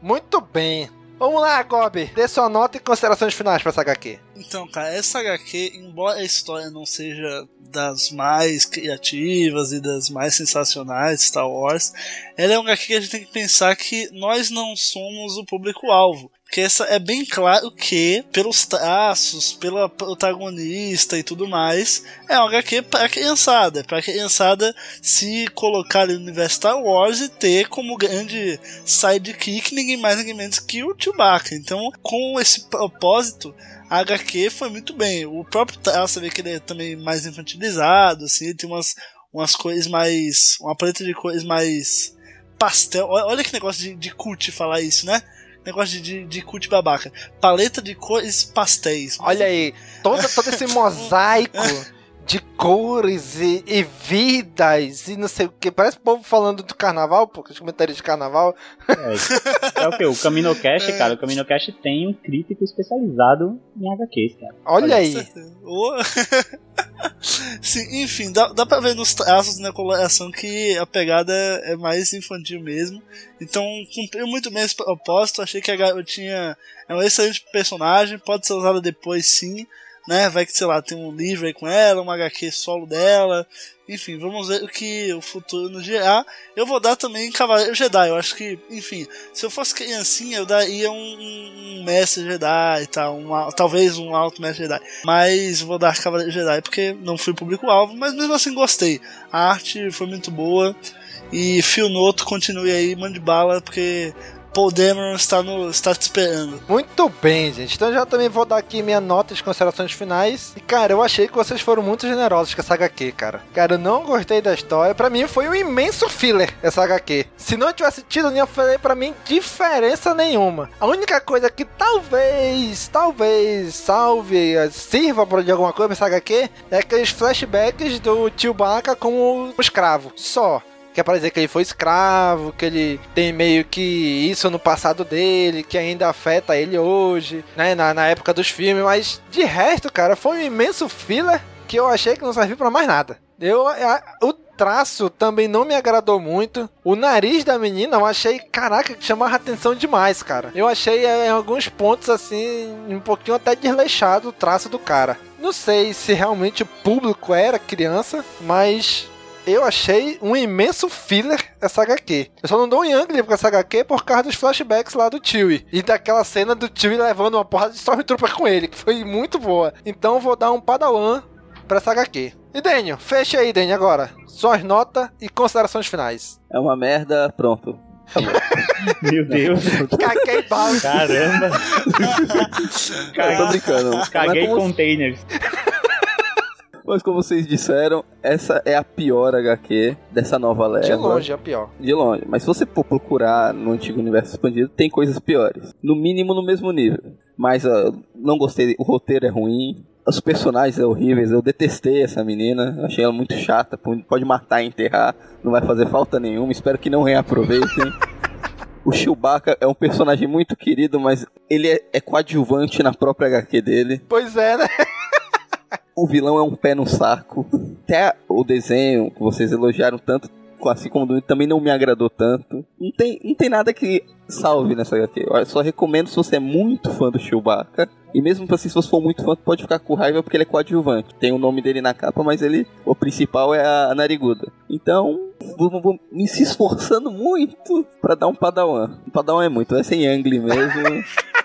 Muito bem. Vamos lá, Gob. Dê sua nota e considerações finais pra essa HQ. Então, cara, essa HQ, embora a história não seja das mais criativas e das mais sensacionais Star Wars, ela é uma HQ que a gente tem que pensar que nós não somos o público-alvo. Porque essa é bem claro que, pelos traços, pela protagonista e tudo mais, é uma HQ pra criançada. Pra criançada se colocar no universo Star Wars e ter como grande sidekick ninguém mais, ninguém menos que o Chewbacca. Então, com esse propósito, a HQ foi muito bem. O próprio traço, você vê que ele é também mais infantilizado, assim, tem umas, umas cores mais. uma paleta de cores mais pastel. Olha que negócio de, de cult falar isso, né? Negócio de, de, babaca. Paleta de cores pastéis. Olha aí, todo, todo esse *laughs* mosaico de cores e, e, vidas e não sei o que. Parece o povo falando do carnaval, pô, os comentários de carnaval. É, é o que? O CaminoCast, *laughs* é. cara. O CaminoCast tem um crítico especializado em HQs, cara. Olha, Olha aí. *laughs* Sim, enfim, dá, dá pra ver nos traços na coloração que a pegada é mais infantil mesmo. Então, cumpriu muito bem esse propósito. Achei que a garotinha é um excelente personagem, pode ser usada depois sim né? Vai que, sei lá, tem um livro aí com ela, uma HQ solo dela. Enfim, vamos ver o que o futuro nos dirá. Eu vou dar também Cavaleiro Jedi. Eu acho que, enfim, se eu fosse criancinha, eu daria um, um Mestre Jedi e tal. Um, talvez um Alto Mestre Jedi. Mas vou dar Cavaleiro Jedi porque não fui público-alvo. Mas mesmo assim gostei. A arte foi muito boa. E Phil Noto continue aí, mande bala, porque Paul Dameron está, no, está te esperando. Muito bem, gente. Então já também vou dar aqui minha nota de considerações finais. E, cara, eu achei que vocês foram muito generosos com essa HQ, cara. Cara, eu não gostei da história. Pra mim foi um imenso filler essa HQ. Se não tivesse tido, não fazer pra mim diferença nenhuma. A única coisa que talvez, talvez salve, sirva pra de alguma coisa essa HQ é aqueles flashbacks do tio Baca como escravo. Só que é pra dizer que ele foi escravo, que ele tem meio que isso no passado dele, que ainda afeta ele hoje, né, na, na época dos filmes, mas de resto, cara, foi um imenso filler que eu achei que não serviu para mais nada. Eu, a, o traço também não me agradou muito. O nariz da menina eu achei, caraca, que chamava atenção demais, cara. Eu achei é, em alguns pontos assim, um pouquinho até desleixado o traço do cara. Não sei se realmente o público era criança, mas eu achei um imenso filler essa HQ. Eu só não dou um Young com essa HQ por causa dos flashbacks lá do Chewie. E daquela cena do Chewie levando uma porrada de Stormtrooper com ele, que foi muito boa. Então eu vou dar um Padawan pra essa HQ. E Daniel, fecha aí, Daniel, agora. Suas notas e considerações finais. É uma merda, pronto. *laughs* Meu Deus. Caguei balde. Caramba. Eu tô brincando. Caguei como- containers. Mas como vocês disseram, essa é a pior HQ dessa nova leva. De longe, é a pior. De longe. Mas se você for procurar no antigo universo expandido, tem coisas piores. No mínimo no mesmo nível. Mas ó, não gostei, o roteiro é ruim. Os personagens são horríveis, eu detestei essa menina, achei ela muito chata, pode matar e enterrar, não vai fazer falta nenhuma, espero que não reaproveitem. *laughs* O Chewbacca é um personagem muito querido, mas ele é, é coadjuvante na própria HQ dele. Pois é, né? *laughs* O vilão é um pé no saco. Até o desenho que vocês elogiaram tanto, assim como também não me agradou tanto. Não tem, não tem nada que salve nessa HQ. Eu só recomendo se você é muito fã do Chewbacca. E mesmo assim, se você for muito fã, pode ficar com raiva porque ele é coadjuvante. Tem o nome dele na capa, mas ele, o principal é a nariguda. Então, vou, vou me se esforçando muito pra dar um padawan. Um padawan é muito, é sem Angli mesmo. *laughs*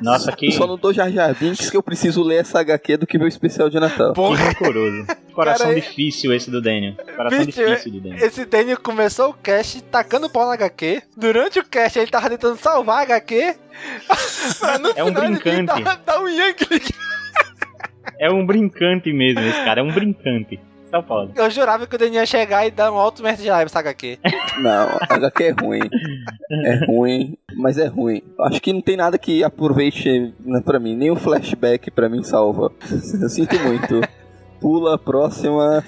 Nossa, que. Só não dou Jar Jar Binks que eu preciso ler essa HQ do que ver o especial de Natal. Que rancoroso. Coração Cara, difícil esse do Daniel. Coração Bicho, difícil do Daniel. Esse Daniel começou o cast tacando pau na HQ. Durante o cast ele tava tentando salvar a HQ. É um final ele vir brincante. Um Yankee. É um brincante mesmo, esse cara. É um brincante. Pode. Eu jurava que o Daniel ia chegar e dar um alto mestre de raiva essa HQ. Não, a HQ é ruim. É ruim, mas é ruim. Acho que não tem nada que aproveite né, pra mim. Nem o flashback pra mim salva. Eu sinto muito. Pula a próxima.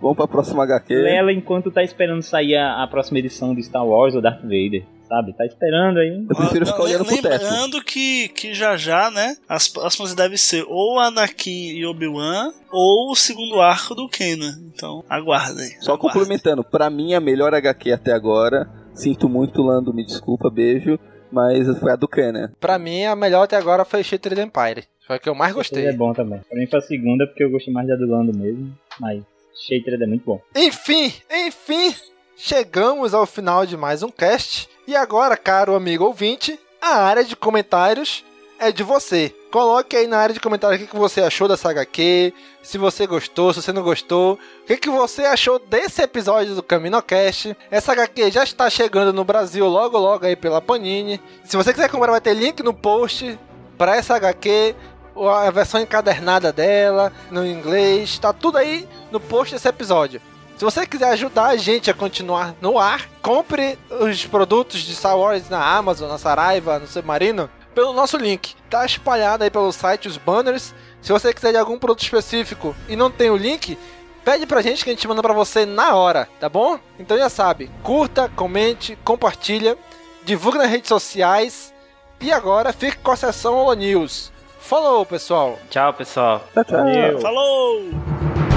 Vamos pra próxima HQ. Lela enquanto tá esperando sair a, a próxima edição de Star Wars ou Darth Vader. Sabe? Tá esperando aí. Eu prefiro ficar olhando pro teto. Lembrando que, que já já, né, as próximas devem ser ou Anakin e Obi-Wan ou o segundo arco do Kanan. Então, aguardem. Só complementando, pra mim a melhor HQ até agora. Sinto muito, Lando, me desculpa, beijo. Mas foi a do Kanan. Pra mim, a melhor até agora foi Shattered Empire. Foi a que eu mais gostei. É bom também. Pra mim foi a segunda porque eu gostei mais da do Lando mesmo. Mas Shattered é muito bom. Enfim, enfim, chegamos ao final de mais um cast. E agora, caro amigo ouvinte, a área de comentários é de você. Coloque aí na área de comentários o que você achou dessa HQ, se você gostou, se você não gostou, o que que você achou desse episódio do CaminoCast. Essa HQ já está chegando no Brasil logo logo aí pela Panini. Se você quiser comprar, vai ter link no post para essa HQ, a versão encadernada dela, no inglês, tá tudo aí no post desse episódio. Se você quiser ajudar a gente a continuar no ar, compre os produtos de Star Wars na Amazon, na Saraiva, no Submarino, pelo nosso link. Tá espalhado aí pelo site os banners. Se você quiser de algum produto específico e não tem o link, pede pra gente que a gente manda pra você na hora, tá bom? Então já sabe, curta, comente, compartilha, divulga nas redes sociais e agora fique com a sessão Holo News. Falou, pessoal! Tchau, pessoal. Valeu. Falou!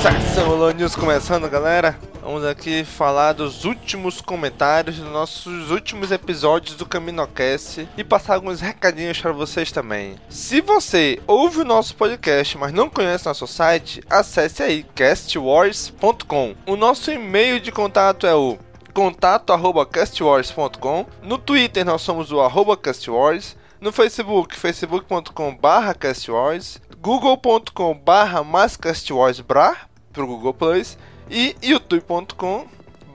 Sessão Samulô News começando, galera. Vamos aqui falar dos últimos comentários dos nossos últimos episódios do Caminocast e passar alguns recadinhos para vocês também. Se você ouve o nosso podcast, mas não conhece nosso site, acesse aí castwars.com. O nosso e-mail de contato é o contato@castwars.com. No Twitter nós somos o arroba castwars. No Facebook, facebook.com barra mascastwarsbra pro Google Plus e youtube.com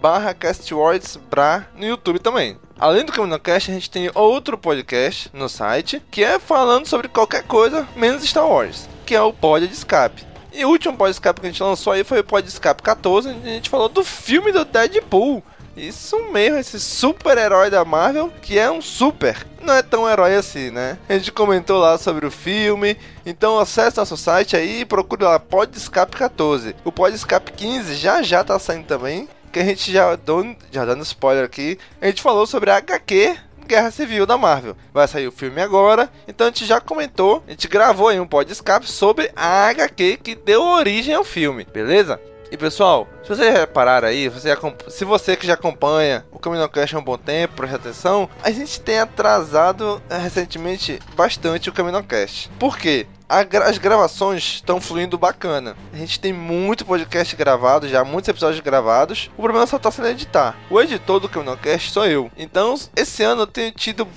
barra castwarsbra no YouTube também. Além do CaminoCast, a gente tem outro podcast no site que é falando sobre qualquer coisa menos Star Wars, que é o Pod de Escape. E o último Pod Escape que a gente lançou aí foi o Pod Escape 14, onde a gente falou do filme do Deadpool. Isso mesmo, esse super-herói da Marvel, que é um super. Não é tão herói assim, né? A gente comentou lá sobre o filme. Então acesse nosso site aí e procure lá Pod Escape 14. O Pod Escape 15 já já tá saindo também. Que a gente já, dou, já dando spoiler aqui. A gente falou sobre a HQ Guerra Civil da Marvel. Vai sair o filme agora, então a gente já comentou, a gente gravou aí um pod escape sobre a HQ que deu origem ao filme, beleza? E pessoal, se vocês repararam aí, você, se você que já acompanha o CaminoCast há um bom tempo, preste atenção, a gente tem atrasado é, recentemente bastante o CaminoCast. Por quê? as gravações estão fluindo bacana. A gente tem muito podcast gravado, já muitos episódios gravados. O problema só está sendo editar. O editor do CaminoCast sou eu. Então, esse ano eu tenho tido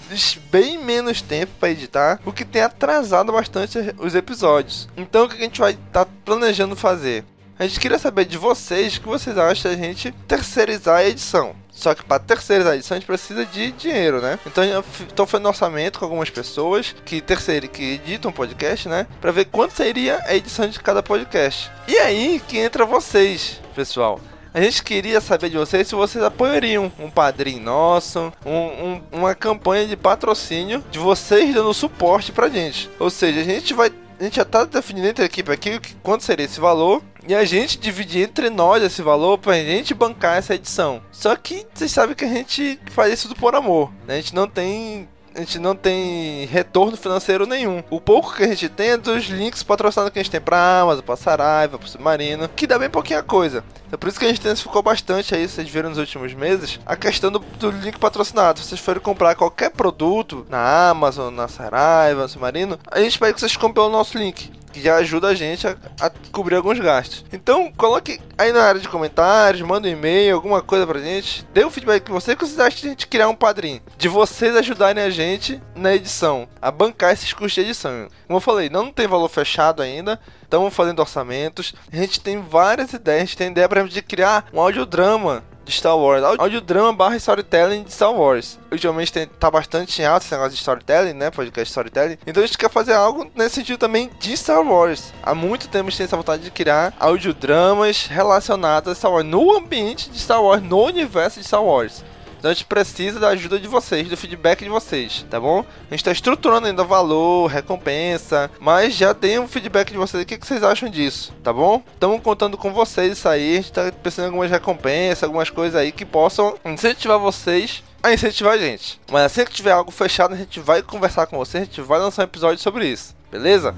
bem menos tempo para editar, o que tem atrasado bastante os episódios. Então, o que a gente vai estar tá planejando fazer? A gente queria saber de vocês o que vocês acham da gente terceirizar a edição. Só que para terceirizar a edição a gente precisa de dinheiro, né? Então estou fazendo orçamento com algumas pessoas que terceiram, que editam podcast, né? Para ver quanto seria a edição de cada podcast. E aí que entra vocês, pessoal. A gente queria saber de vocês se vocês apoiariam um padrinho nosso, um, um, uma campanha de patrocínio de vocês dando suporte pra gente. Ou seja, a gente vai a gente já tá definindo entre a equipe aqui quanto seria esse valor. E a gente dividir entre nós esse valor pra gente bancar essa edição. Só que vocês sabem que a gente faz isso por amor. Né? A gente não tem a gente não tem retorno financeiro nenhum. O pouco que a gente tem é dos links patrocinados que a gente tem pra Amazon, pra Saraiva, pro Submarino, que dá bem pouquinha coisa. É por isso que a gente intensificou bastante aí, vocês viram nos últimos meses, a questão do, do link patrocinado. Se vocês forem comprar qualquer produto na Amazon, na Saraiva, no Submarino, a gente pede que vocês comprem o nosso link que já ajuda a gente a, a, cobrir alguns gastos. Então, coloque aí na área de comentários, manda um e-mail, alguma coisa pra gente. Dê um feedback que você que vocês acham de a gente criar um padrinho. De vocês ajudarem a gente na edição, a bancar esses custos de edição. Como eu falei, não tem valor fechado ainda. Estamos fazendo orçamentos. A gente tem várias ideias. A gente tem ideia, por exemplo, de criar um audiodrama de Star Wars. Audiodrama barra storytelling de Star Wars. Ultimamente tem, tá bastante em alta esse negócio de storytelling, né? Podcast storytelling. Então a gente quer fazer algo nesse sentido também de Star Wars. Há muito tempo a gente tem essa vontade de criar audiodramas relacionados a Star Wars. No ambiente de Star Wars, no universo de Star Wars. Então a gente precisa da ajuda de vocês, do feedback de vocês, tá bom? A gente está estruturando ainda valor, recompensa, mas já tem um feedback de vocês. O que, que vocês acham disso, tá bom? Estamos contando com vocês isso aí. A gente está pensando em algumas recompensas, algumas coisas aí que possam incentivar vocês a incentivar a gente. Mas assim que tiver algo fechado, a gente vai conversar com vocês, a gente vai lançar um episódio sobre isso, beleza?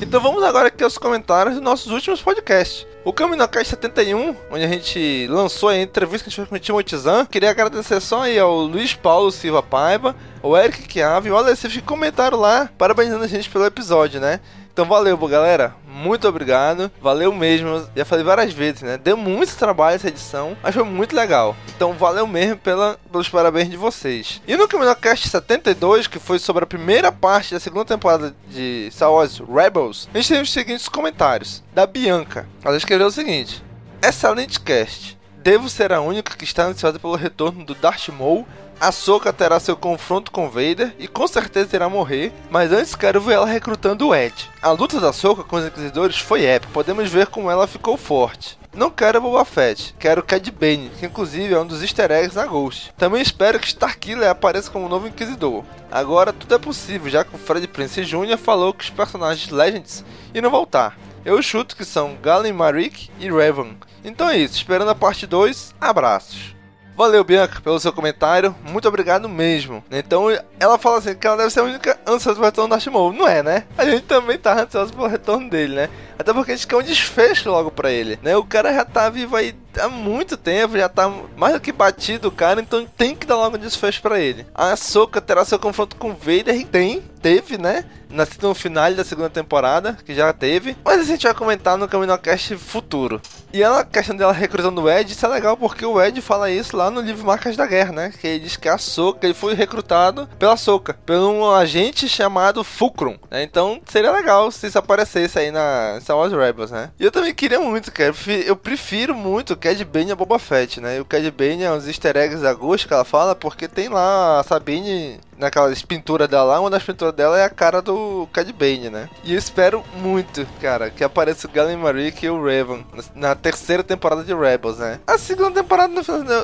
Então vamos agora aqui aos comentários dos nossos últimos podcasts. O CaminoCast 71, onde a gente lançou a entrevista que a gente fez com o Timothy Zan. Queria agradecer só aí ao Luiz Paulo Silva Paiva, ao Eric Chiave e o Alessio que comentaram lá, parabenizando a gente pelo episódio, né? Então valeu, galera. Muito obrigado. Valeu mesmo. Já falei várias vezes, né? Deu muito trabalho essa edição, mas foi muito legal. Então valeu mesmo pela, pelos parabéns de vocês. E no CaminoCast 72, que foi sobre a primeira parte da segunda temporada de Star Wars Rebels, a gente teve os seguintes comentários. Da Bianca. Ela escreveu o seguinte. Excelente cast. Devo ser a única que está ansiosa pelo retorno do Darth Maul Ahsoka terá seu confronto com Vader e com certeza irá morrer, mas antes quero ver ela recrutando o Ed. A luta da Ahsoka com os Inquisidores foi épica, podemos ver como ela ficou forte. Não quero Boba Fett, quero Cad Bane, que inclusive é um dos easter eggs na Ghost. Também espero que Starkiller apareça como novo Inquisidor. Agora tudo é possível, já que o Fred Prince Jr. falou que os personagens Legends irão voltar. Eu chuto que são Galen Marik e Revan. Então é isso, esperando a parte 2, abraços. Valeu, Bianca, pelo seu comentário. Muito obrigado mesmo. Então, ela fala assim que ela deve ser a única ansiosa pelo retorno da Shimou. Não é, né? A gente também tá ansioso pelo retorno dele, né? Até porque a gente quer um desfecho logo pra ele, né? O cara já tá vivo aí há muito tempo, já tá mais do que batido o cara, então tem que dar logo um desfecho pra ele. A Soka terá seu confronto com Vader e tem, teve, né? Na no final da segunda temporada, que já teve. Mas a gente vai comentar no CaminoCast futuro. E ela, a questão dela recrutando o Ed, isso é legal porque o Ed fala isso lá no livro Marcas da Guerra, né? Que ele diz que a Soka, ele foi recrutado pela Soka, por um agente chamado Fulcrum. Né? Então seria legal se isso aparecesse aí na Star Wars Rebels, né? E eu também queria muito, cara. Eu prefiro muito Cad Bane a Boba Fett, né? E o Cad Bane é uns easter eggs da Ghost que ela fala, porque tem lá a Sabine naquelas pinturas dela lá, uma das pinturas dela é a cara do Cad Bane, né? E eu espero muito, cara, que apareça o Galen Marik e o Raven na terceira temporada de Rebels, né? A segunda temporada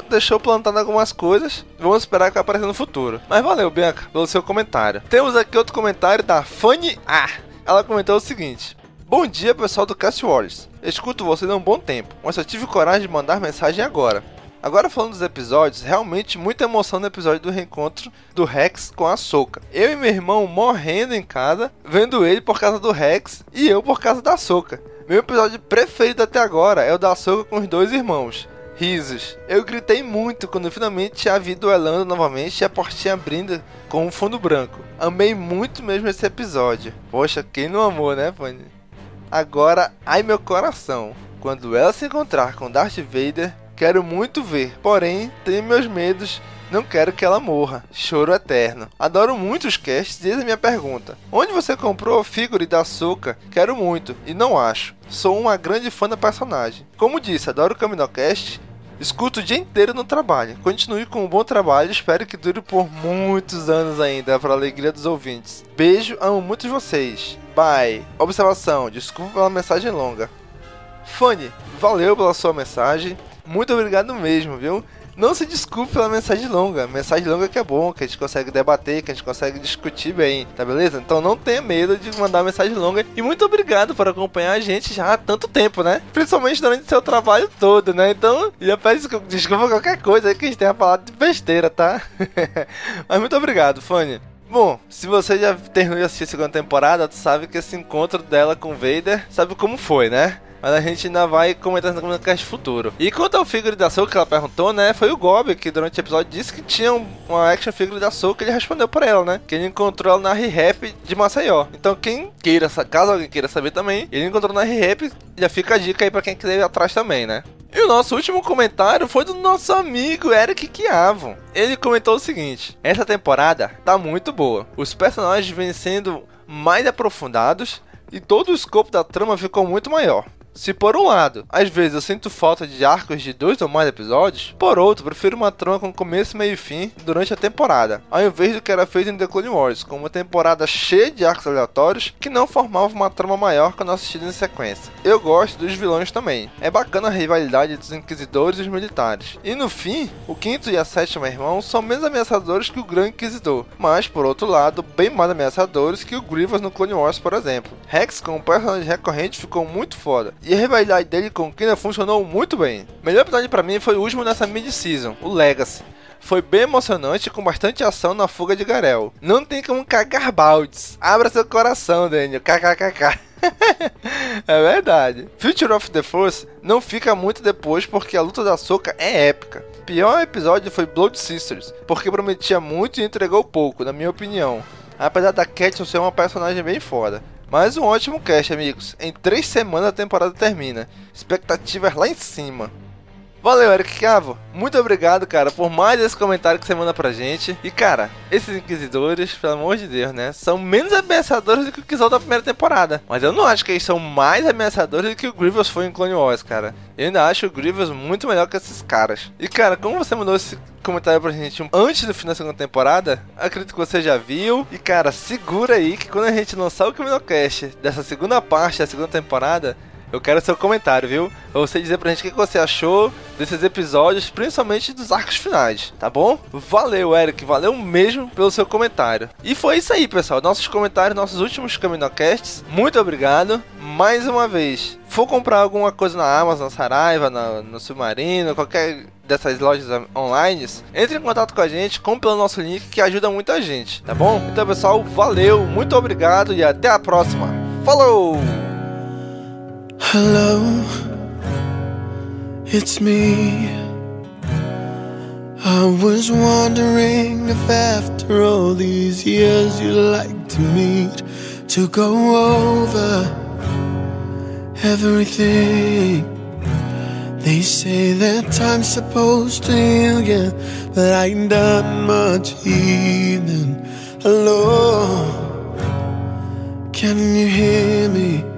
deixou plantando algumas coisas, vamos esperar que apareça no futuro. Mas valeu, Bianca, pelo seu comentário. Temos aqui outro comentário da Fanny A. Ela comentou o seguinte: Bom dia, pessoal do Cast Wars. Escuto vocês há um bom tempo, mas só tive coragem de mandar mensagem agora. Agora falando dos episódios, realmente muita emoção no episódio do reencontro do Rex com a Soca. Eu e meu irmão morrendo em casa, vendo ele por causa do Rex e eu por causa da Soca. Meu episódio preferido até agora é o da Soca com os dois irmãos. Risos. Eu gritei muito quando finalmente a vi duelando novamente e a portinha abrindo com um fundo branco. Amei muito mesmo esse episódio. Poxa, quem não amou, né, Fanny? Agora, ai meu coração. Quando ela se encontrar com Darth Vader, Quero muito ver, porém tenho meus medos. Não quero que ela morra. Choro eterno. Adoro muito os casts e a minha pergunta. Onde você comprou a figure da Soca? Quero muito, e não acho. Sou uma grande fã da personagem. Como disse, adoro o Caminocast Escuto o dia inteiro no trabalho. Continue com um bom trabalho. Espero que dure por muitos anos ainda, para alegria dos ouvintes. Beijo, amo muito vocês. Bye. Observação: desculpa pela mensagem longa. Fanny, valeu pela sua mensagem muito obrigado mesmo, viu? Não se desculpe pela mensagem longa. Mensagem longa que é bom, que a gente consegue debater, que a gente consegue discutir bem, tá beleza? Então não tenha medo de mandar mensagem longa. E muito obrigado por acompanhar a gente já há tanto tempo, né? Principalmente durante o seu trabalho todo, né? Então, já peço desculpa qualquer coisa aí que a gente tenha falado de besteira, tá? *laughs* Mas muito obrigado, Fanny. Bom, se você já terminou de assistir a segunda temporada, tu sabe que esse encontro dela com Vader, sabe como foi, né? Mas a gente ainda vai comentar no podcast futuro. E quanto ao figure da Soul que ela perguntou, né? Foi o Gob que durante o episódio disse que tinha uma action figure da Soul que ele respondeu por ela, né? Que ele encontrou ela na Re-Rap de Maceió. Então quem queira, caso alguém queira saber também, ele encontrou na Re-Rap, já fica a dica aí pra quem quiser ir atrás também, né? E o nosso último comentário foi do nosso amigo Eric Chiavo. Ele comentou o seguinte: Essa temporada tá muito boa. Os personagens vêm sendo mais aprofundados e todo o escopo da trama ficou muito maior. Se por um lado, às vezes eu sinto falta de arcos de dois ou mais episódios, por outro, prefiro uma trama com começo, meio e fim durante a temporada, ao invés do que era feito em The Clone Wars, com uma temporada cheia de arcos aleatórios que não formavam uma trama maior quando assistido em sequência. Eu gosto dos vilões também. É bacana a rivalidade dos inquisidores e os militares. E no fim, o quinto e a sétima irmão são menos ameaçadores que o Grande Inquisidor, mas por outro lado, bem mais ameaçadores que o Grievous no Clone Wars, por exemplo. Rex como personagem recorrente ficou muito foda e a rivalidade dele com Kina funcionou muito bem. O melhor episódio para mim foi o último nessa mid-season, o Legacy. Foi bem emocionante com bastante ação na fuga de Garel. Não tem como cagar baldes. Abra seu coração, Daniel. KKKK. *laughs* é verdade. Future of the Force não fica muito depois porque a luta da Soca é épica. O pior episódio foi Blood Sisters, porque prometia muito e entregou pouco, na minha opinião. Apesar da Cat ser uma personagem bem foda. Mais um ótimo cast, amigos. Em três semanas a temporada termina. Expectativas lá em cima. Valeu, Eric Cavo. Muito obrigado, cara, por mais esse comentário que você manda pra gente. E, cara, esses inquisidores, pelo amor de Deus, né? São menos ameaçadores do que o Kizal da primeira temporada. Mas eu não acho que eles são mais ameaçadores do que o Grievous foi em Clone Wars, cara. Eu ainda acho o Grievous muito melhor que esses caras. E, cara, como você mandou esse comentário pra gente antes do final da segunda temporada, acredito que você já viu. E, cara, segura aí que quando a gente lançar o Caminocast dessa segunda parte da segunda temporada, eu quero seu comentário, viu? Pra você dizer pra gente o que você achou desses episódios, principalmente dos arcos finais, tá bom? Valeu, Eric, valeu mesmo pelo seu comentário. E foi isso aí, pessoal. Nossos comentários, nossos últimos Caminocasts. Muito obrigado. Mais uma vez, for comprar alguma coisa na Amazon, Saraiva, no, no Submarino, qualquer dessas lojas online, entre em contato com a gente, compre pelo nosso link que ajuda muita gente, tá bom? Então, pessoal, valeu, muito obrigado e até a próxima. Falou! Hello, it's me. I was wondering if after all these years you'd like to meet to go over everything. They say that time's supposed to heal you, but I ain't done much healing. Hello, can you hear me?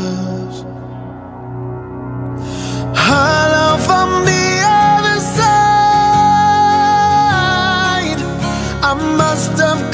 Hello from the other side. I must have.